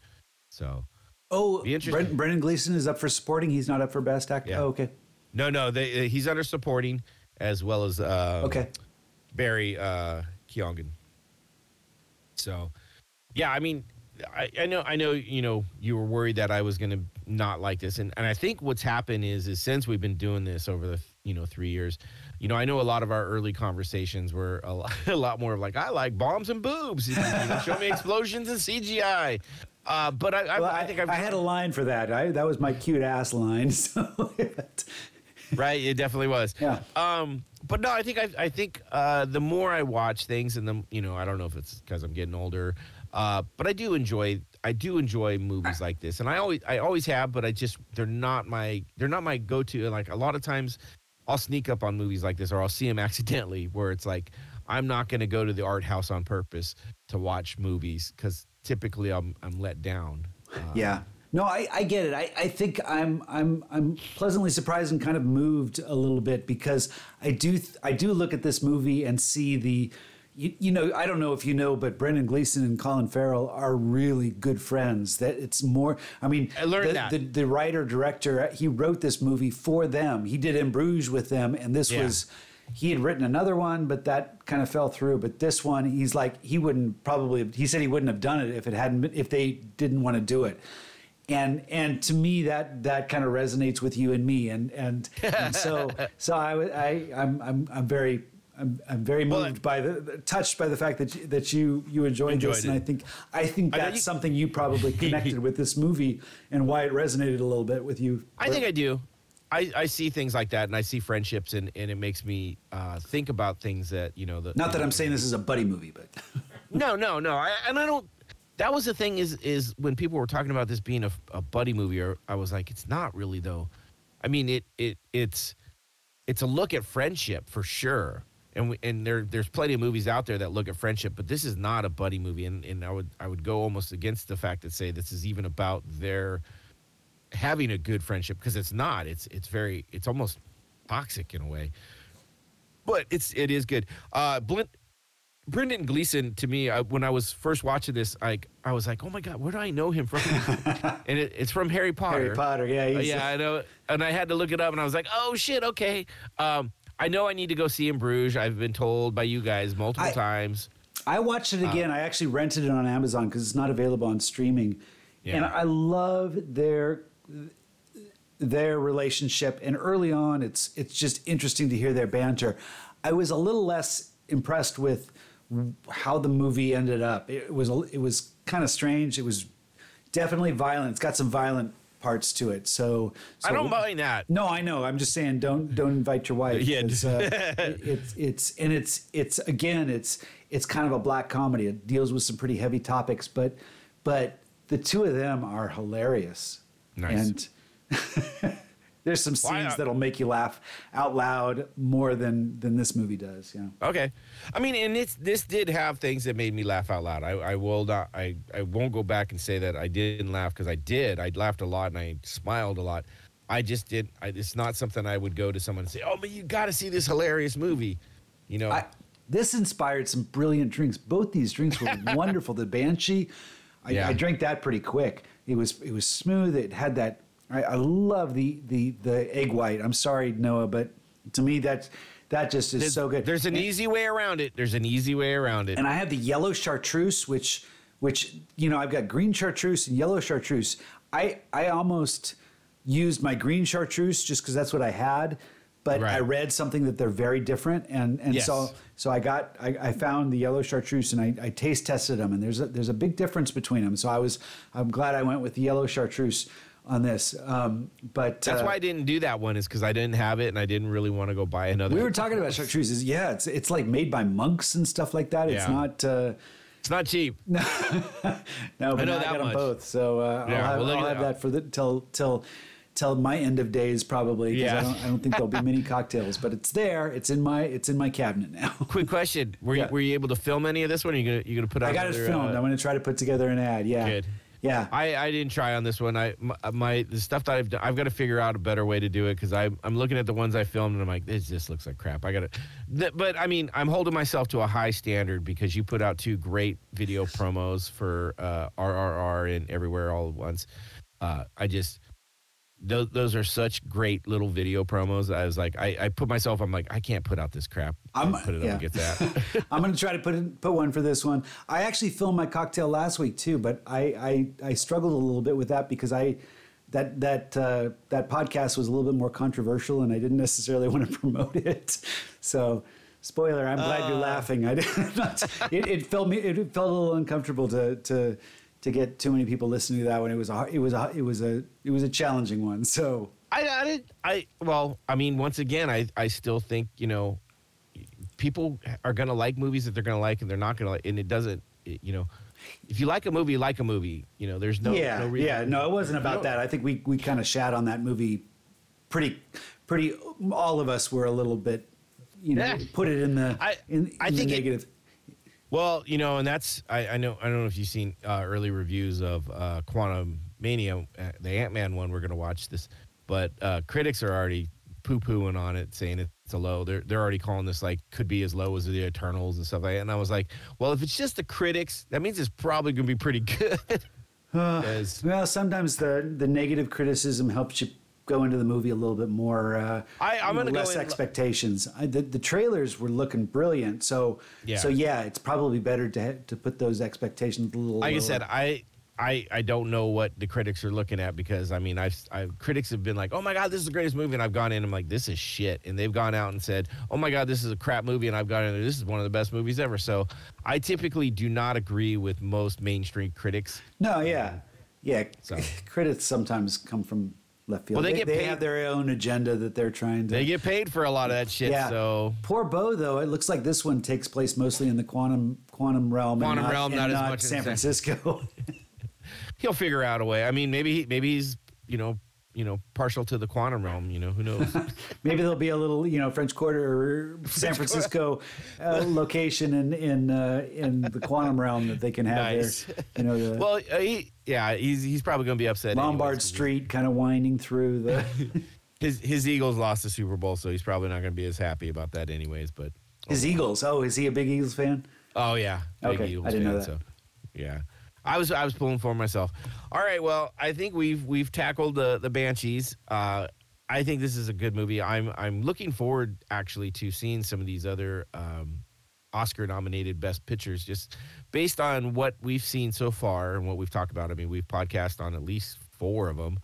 So oh Be interesting. Brendan, Brendan Gleeson is up for supporting he's not up for best actor Yeah. oh, okay no, no, they, uh, he's under supporting as well as uh, okay Barry uh, Keoghan. So, yeah, I mean, I, I know, I know, you know, you were worried that I was going to not like this, and and I think what's happened is, is since we've been doing this over the you know three years, you know, I know a lot of our early conversations were a lot, a lot more of like, I like bombs and boobs, you know, show me explosions and CGI. Uh, but I, I, well, I think I've, I had a line for that. I, that was my cute ass line. So right it definitely was. Yeah. um but no i think i, I think uh the more i watch things and the you know i don't know if it's because i'm getting older uh but i do enjoy i do enjoy movies like this. And i always i always have but i just they're not my they're not my go-to. Like a lot of times i'll sneak up on movies like this or i'll see them accidentally where it's like i'm not going to go to the art house on purpose to watch movies because typically i'm i'm let down uh, Yeah. No, I, I get it. I, I think I'm I'm I'm pleasantly surprised and kind of moved a little bit because I do th- I do look at this movie and see the you, you know I don't know if you know but Brendan Gleeson and Colin Farrell are really good friends that it's more I mean I learned the, that. the the writer director he wrote this movie for them he did In Bruges with them and this Yeah. was he had written another one, but that kind of fell through. But this one, he's like, he wouldn't probably. He said he wouldn't have done it if it hadn't. Been, if they didn't want to do it. And and to me, that that kind of resonates with you and me. And and, and so so I I I'm I'm I'm very. I'm, I'm very Well, moved by the touched by the fact that you, that you you enjoyed, Enjoyed this, and. I think I think I that's you- something you probably connected with this movie and why it resonated a little bit with you. I think I do. I, I see things like that, and I see friendships, and, and it makes me uh, think about things that you know. The, not that I'm saying this is a buddy movie, but No, no, no. I, and I don't. That was the thing is is when people were talking about this being a, a buddy movie, or I was like, it's not really though. I mean, it it it's it's a look at friendship for sure, and we, and there there's plenty of movies out there that look at friendship, but this is not a buddy movie, and, and I would I would go almost against the fact that say this is even about their having a good friendship because it's not. It's it's very it's almost toxic in a way, but it's it is good. Uh, Blint Brendan Gleeson to me I, when I was first watching this, like I was like, oh my god, where do I know him from? and it, it's from Harry Potter. Harry Potter, yeah, Uh, yeah, I know. And I had to look it up, and I was like, oh shit, okay. Um, I know I need to go see in Bruges. I've been told by you guys multiple I- times. I watched it again. I actually rented it on Amazon because it's not available on streaming, Yeah. and I love their their relationship. And early on, it's it's just interesting to hear their banter. I was a little less impressed with how the movie ended up. It was it was kind of strange. It was definitely violent. It's got some violent parts to it. So, so I don't mind that. no, I know. I'm just saying, don't don't invite your wife. Yeah. uh, it- it's it's and it's it's again, it's it's kind of a black comedy. It deals with some pretty heavy topics, but but the two of them are hilarious. Nice. And there's some scenes that'll make you laugh out loud more than than this movie does. Yeah. Okay, I mean, and it's this did have things that made me laugh out loud. I, I will not. I, I won't go back and say that I didn't laugh because I did. I laughed a lot and I smiled a lot. I just did. I, it's not something I would go to someone and say, "Oh, but you got to see this hilarious movie." You know, I, this inspired some brilliant drinks. Both these drinks were wonderful. The Banshee, I, Yeah. I drank that pretty quick. It was it was smooth. It had that. I, I love the the the egg white. I'm sorry, Noah, but to me that that just is there's, so good. There's an And- easy way around it. There's an easy way around it. and I have the yellow chartreuse, which which you know I've got green chartreuse and yellow chartreuse. I I almost used my green chartreuse just because that's what I had, but I read something that they're very different, and and Yes. so so I got I, I found the yellow chartreuse and I, I taste tested them, and there's a, there's a big difference between them. So I was I'm glad I went with the yellow chartreuse on this. Um, but That's uh, why I didn't do that one is because I didn't have it and I didn't really want to go buy another. we were talking about chartreuses. Yeah, it's it's like made by monks and stuff like that. It's Yeah. not. Uh, It's not cheap. No, but know now I that got them both, so uh, Yeah, I'll have, well, I'll have that. that for the till till till my end of days probably. 'cause Yeah. I don't, I don't think there'll be many cocktails, but it's there. It's in my it's in my cabinet now. Quick question: Were Yeah. you were you able to film any of this one? Or you gonna you gonna put out? I got it filmed. uh, I'm going to try to put together an ad. Yeah, Good. Yeah, I, I didn't try on this one. I my, my the stuff that I've done, I've got to figure out a better way to do it because I'm I'm looking at the ones I filmed and I'm like this just looks like crap. I got to, but I mean I'm holding myself to a high standard because you put out two great video promos for uh, RRR and Everywhere All at Once. Uh, I just those those are such great little video promos. I was like I, I put myself I'm like I can't put out this crap. I'm- gonna put it yeah. up against that. I'm going to try to put in, put one for this one. I actually filmed my cocktail last week too, but I I, I struggled a little bit with that because I. That that uh, that podcast was a little bit more controversial, and I didn't necessarily want to promote it. So, spoiler: I'm glad Uh. you're laughing. I did not. It, it felt me. It felt a little uncomfortable to to to get too many people listening to that one. It was a it was a it was a it was a challenging one. So I, I did. I well, I mean, once again, I I still think you know, people are gonna like movies that they're gonna like, and they're not gonna like, and it doesn't, it- you know, if you like a movie, like a movie. You know, there's no yeah, no reason. yeah. No, it wasn't about that. I think we we kind of shat on that movie. Pretty, pretty. All of us were a little bit, you know, Yeah. put it in the I- in, I think the it- negative. Well, you know, and that's I, I know I don't know if you've seen uh, early reviews of uh, Quantum Mania, uh, the Ant Man one. We're gonna watch this, but uh, critics are already poo pooing on it, saying it's a low. They're they're already calling this like could be as low as the Eternals and stuff like that. And I was like, well, if it's just the critics, that means it's probably gonna be pretty good. 'Cause Well, sometimes the the negative criticism helps you go into the movie a little bit more. Uh, I- I'm gonna go less expectations. I, the, the trailers were looking brilliant, so Yeah. so yeah, it's probably better to to put those expectations a little. like I said, I. I, I don't know what the critics are looking at because I mean I've, i critics have been like oh my god this is the greatest movie and I've gone in and I'm like this is shit and they've gone out and said oh my god this is a crap movie and I've gone in this is one of the best movies ever so I typically do not agree with most mainstream critics no, yeah, yeah. So- Critics sometimes come from left field. Well, they get they paid- have their own agenda that they're trying to. they get paid for a lot of that shit yeah. so Poor Bo, though. It looks like this one takes place mostly in the quantum quantum realm. and Quantum not, realm, not as not much San- Francisco. he'll figure out a way I mean maybe he, maybe he's you know you know partial to the quantum realm you know who knows Maybe there'll be a little, you know, French Quarter or San Francisco uh, location in in uh, in the quantum realm that they can have Nice. there. You know, the well uh, he yeah he's he's probably gonna be upset Lombard anyways, Street kind of winding through the. his his Eagles lost the Super Bowl, so he's probably not going to be as happy about that, anyways. But His Eagles. Oh, is he a big Eagles fan? Oh yeah, big Okay, Eagles I didn't know that. So, yeah, I was I was pulling for myself. All right, well, I think we've we've tackled the the Banshees. Uh, I think this is a good movie. I'm I'm looking forward actually to seeing some of these other um, Oscar nominated Best Pictures, just based on what we've seen so far and what we've talked about. I mean, we've podcast on at least four of them.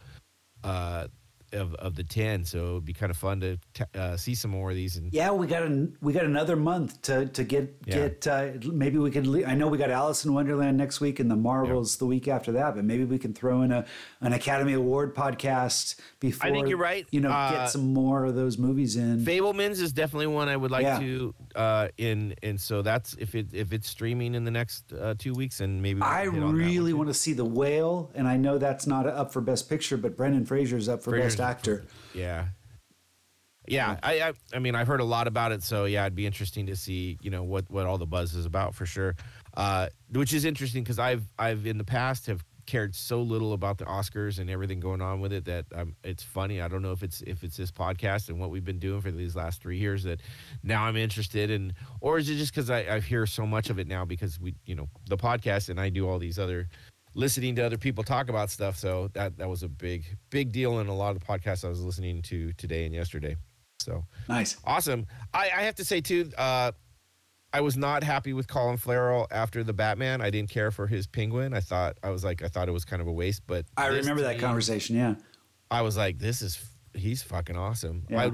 Uh, of, of the 10 so it'd be kind of fun to t- uh, see some more of these and Yeah, we got an, we got another month to to get Yeah. get uh, maybe we could I know we got Alice in Wonderland next week and the Marvels the week after that, but maybe we can throw in a an Academy Award podcast before I think you're right. You know, Uh, get some more of those movies in. Fabelmans is definitely one I would like Yeah. to uh in and so that's if it if it's streaming in the next uh, two weeks and maybe we I can hit on that one really want to see The Whale, and I know that's not up for Best Picture, but Brendan Fraser's up for Fraser's Best for- Actor. yeah. Yeah I, I I mean I've heard a lot about it so yeah it'd be interesting to see you know what what all the buzz is about for sure. Uh which is interesting because I've I've in the past have cared so little about the Oscars and everything going on with it that um, it's funny. I don't know if it's if it's this podcast and what we've been doing for these last three years that now I'm interested in or is it just because I, I hear so much of it now because we you know the podcast and I do all these other listening to other people talk about stuff so that that was a big big deal in a lot of the podcasts I was listening to today and yesterday so Nice. awesome I, I have to say too uh I was not happy with Colin Farrell after the Batman. I didn't care for his penguin. I thought I was like I thought it was kind of a waste, but I remember to that conversation. Yeah. I was like, this is he's fucking awesome. Yeah. I'd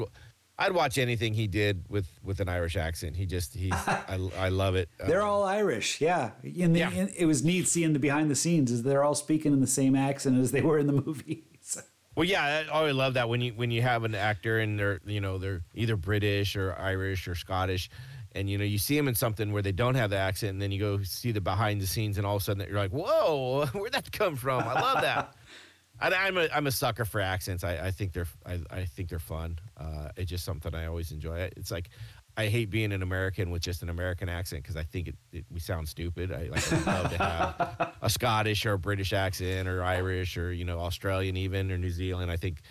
I'd watch anything he did with with an Irish accent. He just he's I, I love it. They're Uh, all Irish, yeah. The, Yeah. in- it was neat seeing the behind the scenes. Is they're all speaking in the same accent as they were in the movies. Well, yeah, I always love that when you when you have an actor and they're you know they're either British or Irish or Scottish, and you know you see them in something where they don't have the accent, and then you go see the behind the scenes, and all of a sudden you're like, whoa, where'd that come from? I love that. And I'm a I'm a sucker for accents. I, I think they're I, I think they're fun. Uh, it's just something I always enjoy. It's like I hate being an American with just an American accent because I think it, it we sound stupid. I like I'd love to have a Scottish or a British accent or Irish or you know Australian even or New Zealand. I think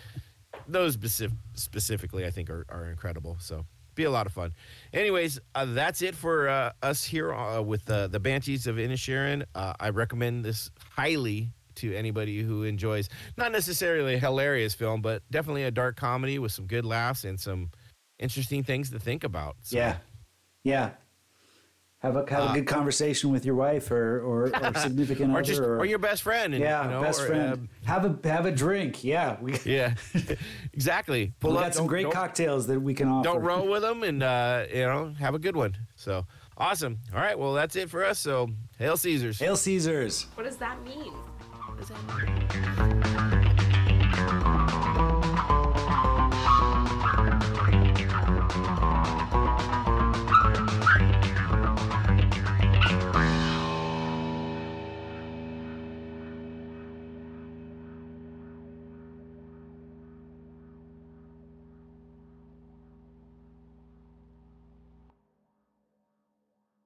those specific, specifically I think are, are incredible. So be a lot of fun. Anyways, uh, that's it for uh, us here uh, with uh, the Banshees of Inisherin. Uh, I recommend this highly to anybody who enjoys not necessarily a hilarious film, but definitely a dark comedy with some good laughs and some interesting things to think about. So, yeah, yeah. Have a have Uh, a good conversation with your wife or or, or significant or other just or, your best friend. And, yeah you know, best or, friend. um, have a have a drink. Yeah, we, yeah, exactly. Pull we up, got some great cocktails that we can offer. don't roll with them and uh, you know have a good one. So awesome. All right, well that's it for us. So hail Caesars. Hail Caesars. What does that mean? Mean?